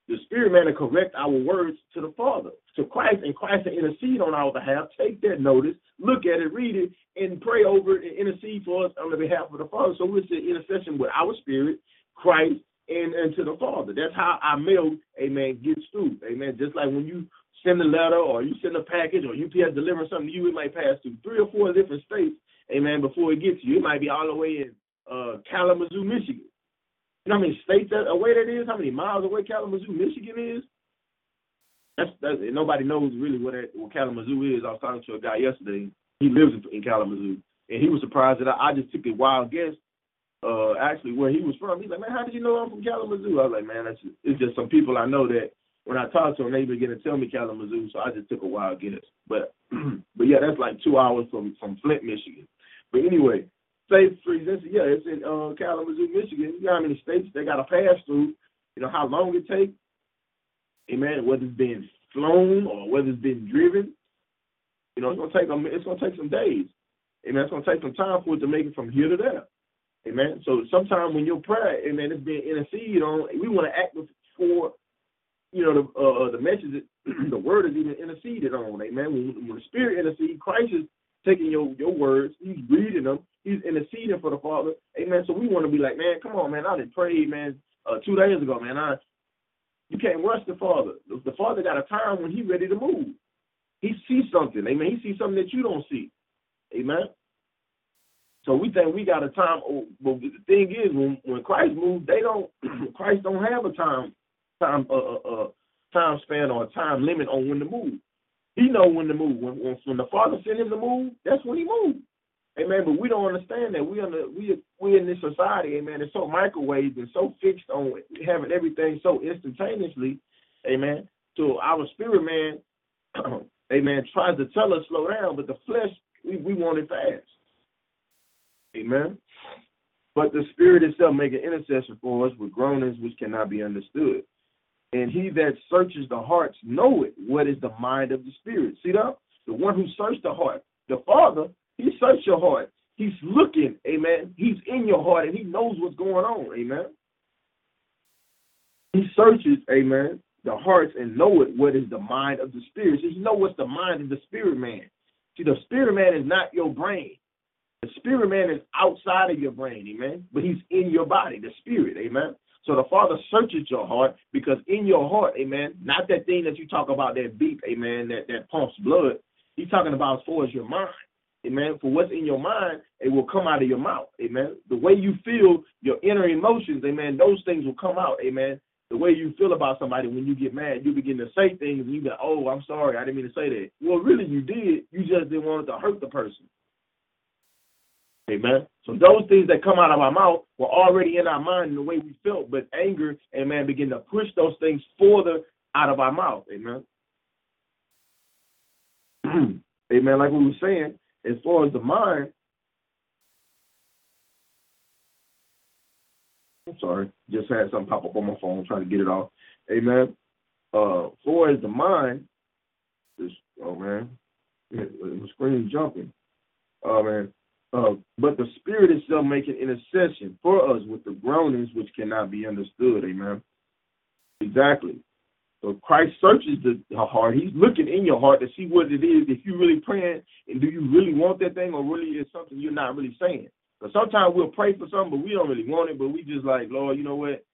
The Spirit man to correct our words to the Father, to Christ, and Christ to intercede on our behalf. Take that notice, look at it, read it, and pray over it and intercede for us on the behalf of the Father. So it's an intercession with our spirit, Christ, and, and to the Father. That's how our mail, amen, gets through. Amen. Just like when you send a letter or you send a package or UPS delivering something to you, it might pass through three or four different states, amen, before it gets to you. It might be all the way in uh, Kalamazoo, Michigan. You know how many states that away that is? How many miles away Kalamazoo, Michigan is? That's, that's nobody knows really what that, what Kalamazoo is. I was talking to a guy yesterday. He lives in, in Kalamazoo, and he was surprised that I, I just took a wild guess. Uh, actually, where he was from. He's like, man, how did you know I'm from Kalamazoo? I was like, man, that's just, it's just some people I know that when I talk to them, they begin to tell me Kalamazoo, so I just took a wild guess. But but yeah, that's like two hours from from Flint, Michigan. But anyway, for instance, yeah, it's in uh, Kalamazoo, Michigan. You know how many states they got to pass through? You know how long it takes? Amen. Whether it's been flown or whether it's been driven, you know, it's gonna take them. It's gonna take some days. Amen. It's gonna take some time for it to make it from here to there. Amen. So sometimes when your prayer, amen, is being interceded on, we want to act for, you know, the uh, the message, the word is even interceded on. Amen. When, when the Spirit intercedes, Christ is taking your your words, He's reading them, He's interceding for the Father. Amen. So we want to be like, man, come on, man, I didn't pray, man, uh, two days ago, man. I you can't rush the Father. The Father got a time when He's ready to move. He sees something. Amen. He sees something that you don't see. Amen. So we think we got a time. Oh, but the thing is, when when Christ moved, they don't. Christ don't have a time time uh, uh, uh, time span or a time limit on when to move. He know when to move. When, when when the Father sent him to move, that's when he moved. Amen. But we don't understand that. We under we we in this society, amen. It's so microwaved and so fixed on having everything so instantaneously, amen. So our spirit man, amen, tries to tell us slow down, but the flesh we, we want it fast. Amen. But the Spirit itself make an intercession for us with groanings which cannot be understood. And he that searches the hearts know it, what is the mind of the Spirit. See that? The one who searches the heart. The Father, he searches your heart. He's looking, amen. He's in your heart and he knows what's going on, amen. He searches, amen, the hearts and know it, what is the mind of the Spirit. You know what's the mind of the Spirit man. See, the Spirit man is not your brain. The spirit man is outside of your brain, amen. But he's in your body, the spirit, amen. So the Father searches your heart because in your heart, amen, not that thing that you talk about that beep, amen, that, that pumps blood. He's talking about as far as your mind. Amen. For what's in your mind, it will come out of your mouth. Amen. The way you feel, your inner emotions, amen, those things will come out. Amen. The way you feel about somebody when you get mad, you begin to say things and you go, Oh, I'm sorry, I didn't mean to say that. Well, really you did. You just didn't want to hurt the person. Amen. So those things that come out of our mouth were already in our mind in the way we felt, but anger, amen, begin to push those things further out of our mouth. Amen. amen. Like we were saying, as far as the mind, I'm sorry, just had something pop up on my phone, trying to get it off. Amen. Uh, as far as the mind, this, oh man, the screen jumping. Oh man, uh, but the Spirit itself making intercession for us with the groanings which cannot be understood. Amen. Exactly. So Christ searches the, the heart. He's looking in your heart to see what it is. If you're really praying, and do you really want that thing, or really is something you're not really saying? Because sometimes we'll pray for something, but we don't really want it. But we just like, Lord, you know what?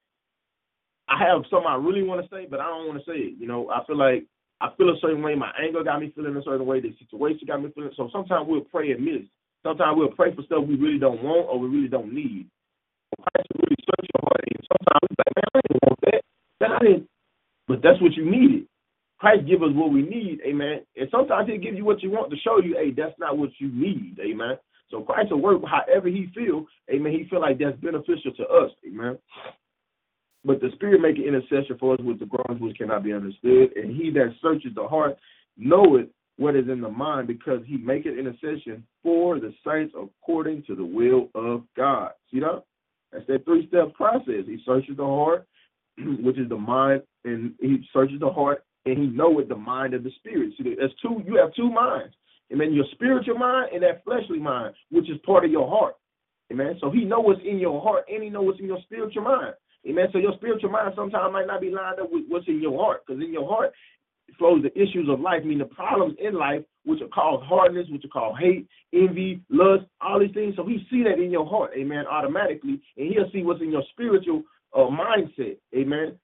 I have something I really want to say, but I don't want to say it. You know, I feel like I feel a certain way. My anger got me feeling a certain way. The situation got me feeling. So sometimes we'll pray and miss. Sometimes we'll pray for stuff we really don't want or we really don't need. Christ will really search your heart, and sometimes we're like, man, I didn't want that. But that's what you needed. Christ give us what we need, amen. And sometimes he'll give you what you want to show you, hey, that's not what you need, amen. So Christ will work however he feel, amen. He feel like that's beneficial to us, amen. But the Spirit make an intercession for us with the groans which cannot be understood, and he that searches the heart knoweth what is in the mind, because he make an intercession for the saints according to the will of God. See that? That's that three step process. He searches the heart, which is the mind, and he searches the heart, and he knoweth the mind of the spirit. See, there's two. You have two minds. Amen. Your spiritual mind and that fleshly mind, which is part of your heart. Amen. So he know what's in your heart, and he know what's in your spiritual mind. Amen. So your spiritual mind sometimes might not be lined up with what's in your heart, because in your heart flows the issues of life, I mean the problems in life, which are called hardness, which are called hate, envy, lust, all these things. So he see that in your heart, amen, automatically, and he'll see what's in your spiritual uh, mindset, amen.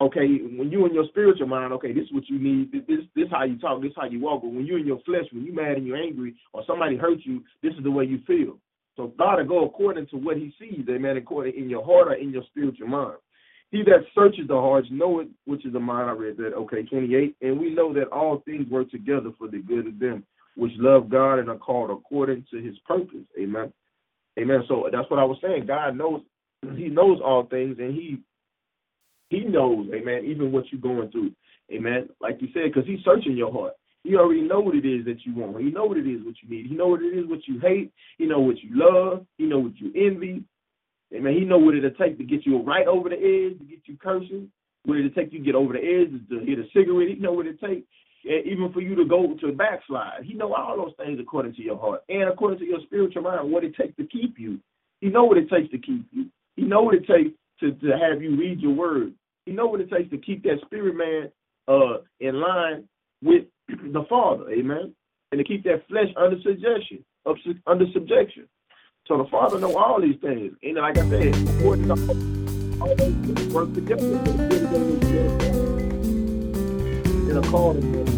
Okay, when you in your spiritual mind, okay, this is what you need. This this how you talk. This how you walk. But when you're in your flesh, when you're mad and you're angry, or somebody hurt you, this is the way you feel. So God will go according to what He sees, amen, according in your heart or in your spiritual mind. He that searches the hearts knoweth which is the mind. I read that. Okay, 28. And we know that all things work together for the good of them which love God and are called according to his purpose. Amen. Amen. So that's what I was saying. God knows he knows all things and he he knows, amen, even what you're going through. Amen. Like you said, because he's searching your heart. He already know what it is that you want. He know what it is what you need. He know what it is what you hate. He know what you love. He know what you envy. Amen. He know what it'll take to get you right over the edge, to get you cursing. What it'll take you to get over the edge, to hit a cigarette. He know what it takes, even for you to go to a backslide. He know all those things according to your heart and according to your spiritual mind, what it takes to keep you. He know what it takes to keep you. He know what it takes to, to have you read your word. He know what it takes to keep that spirit man uh, in line with the Father, amen, and to keep that flesh under suggestion, under subjection. So the Father know all these things. And like I said, according to work together the good of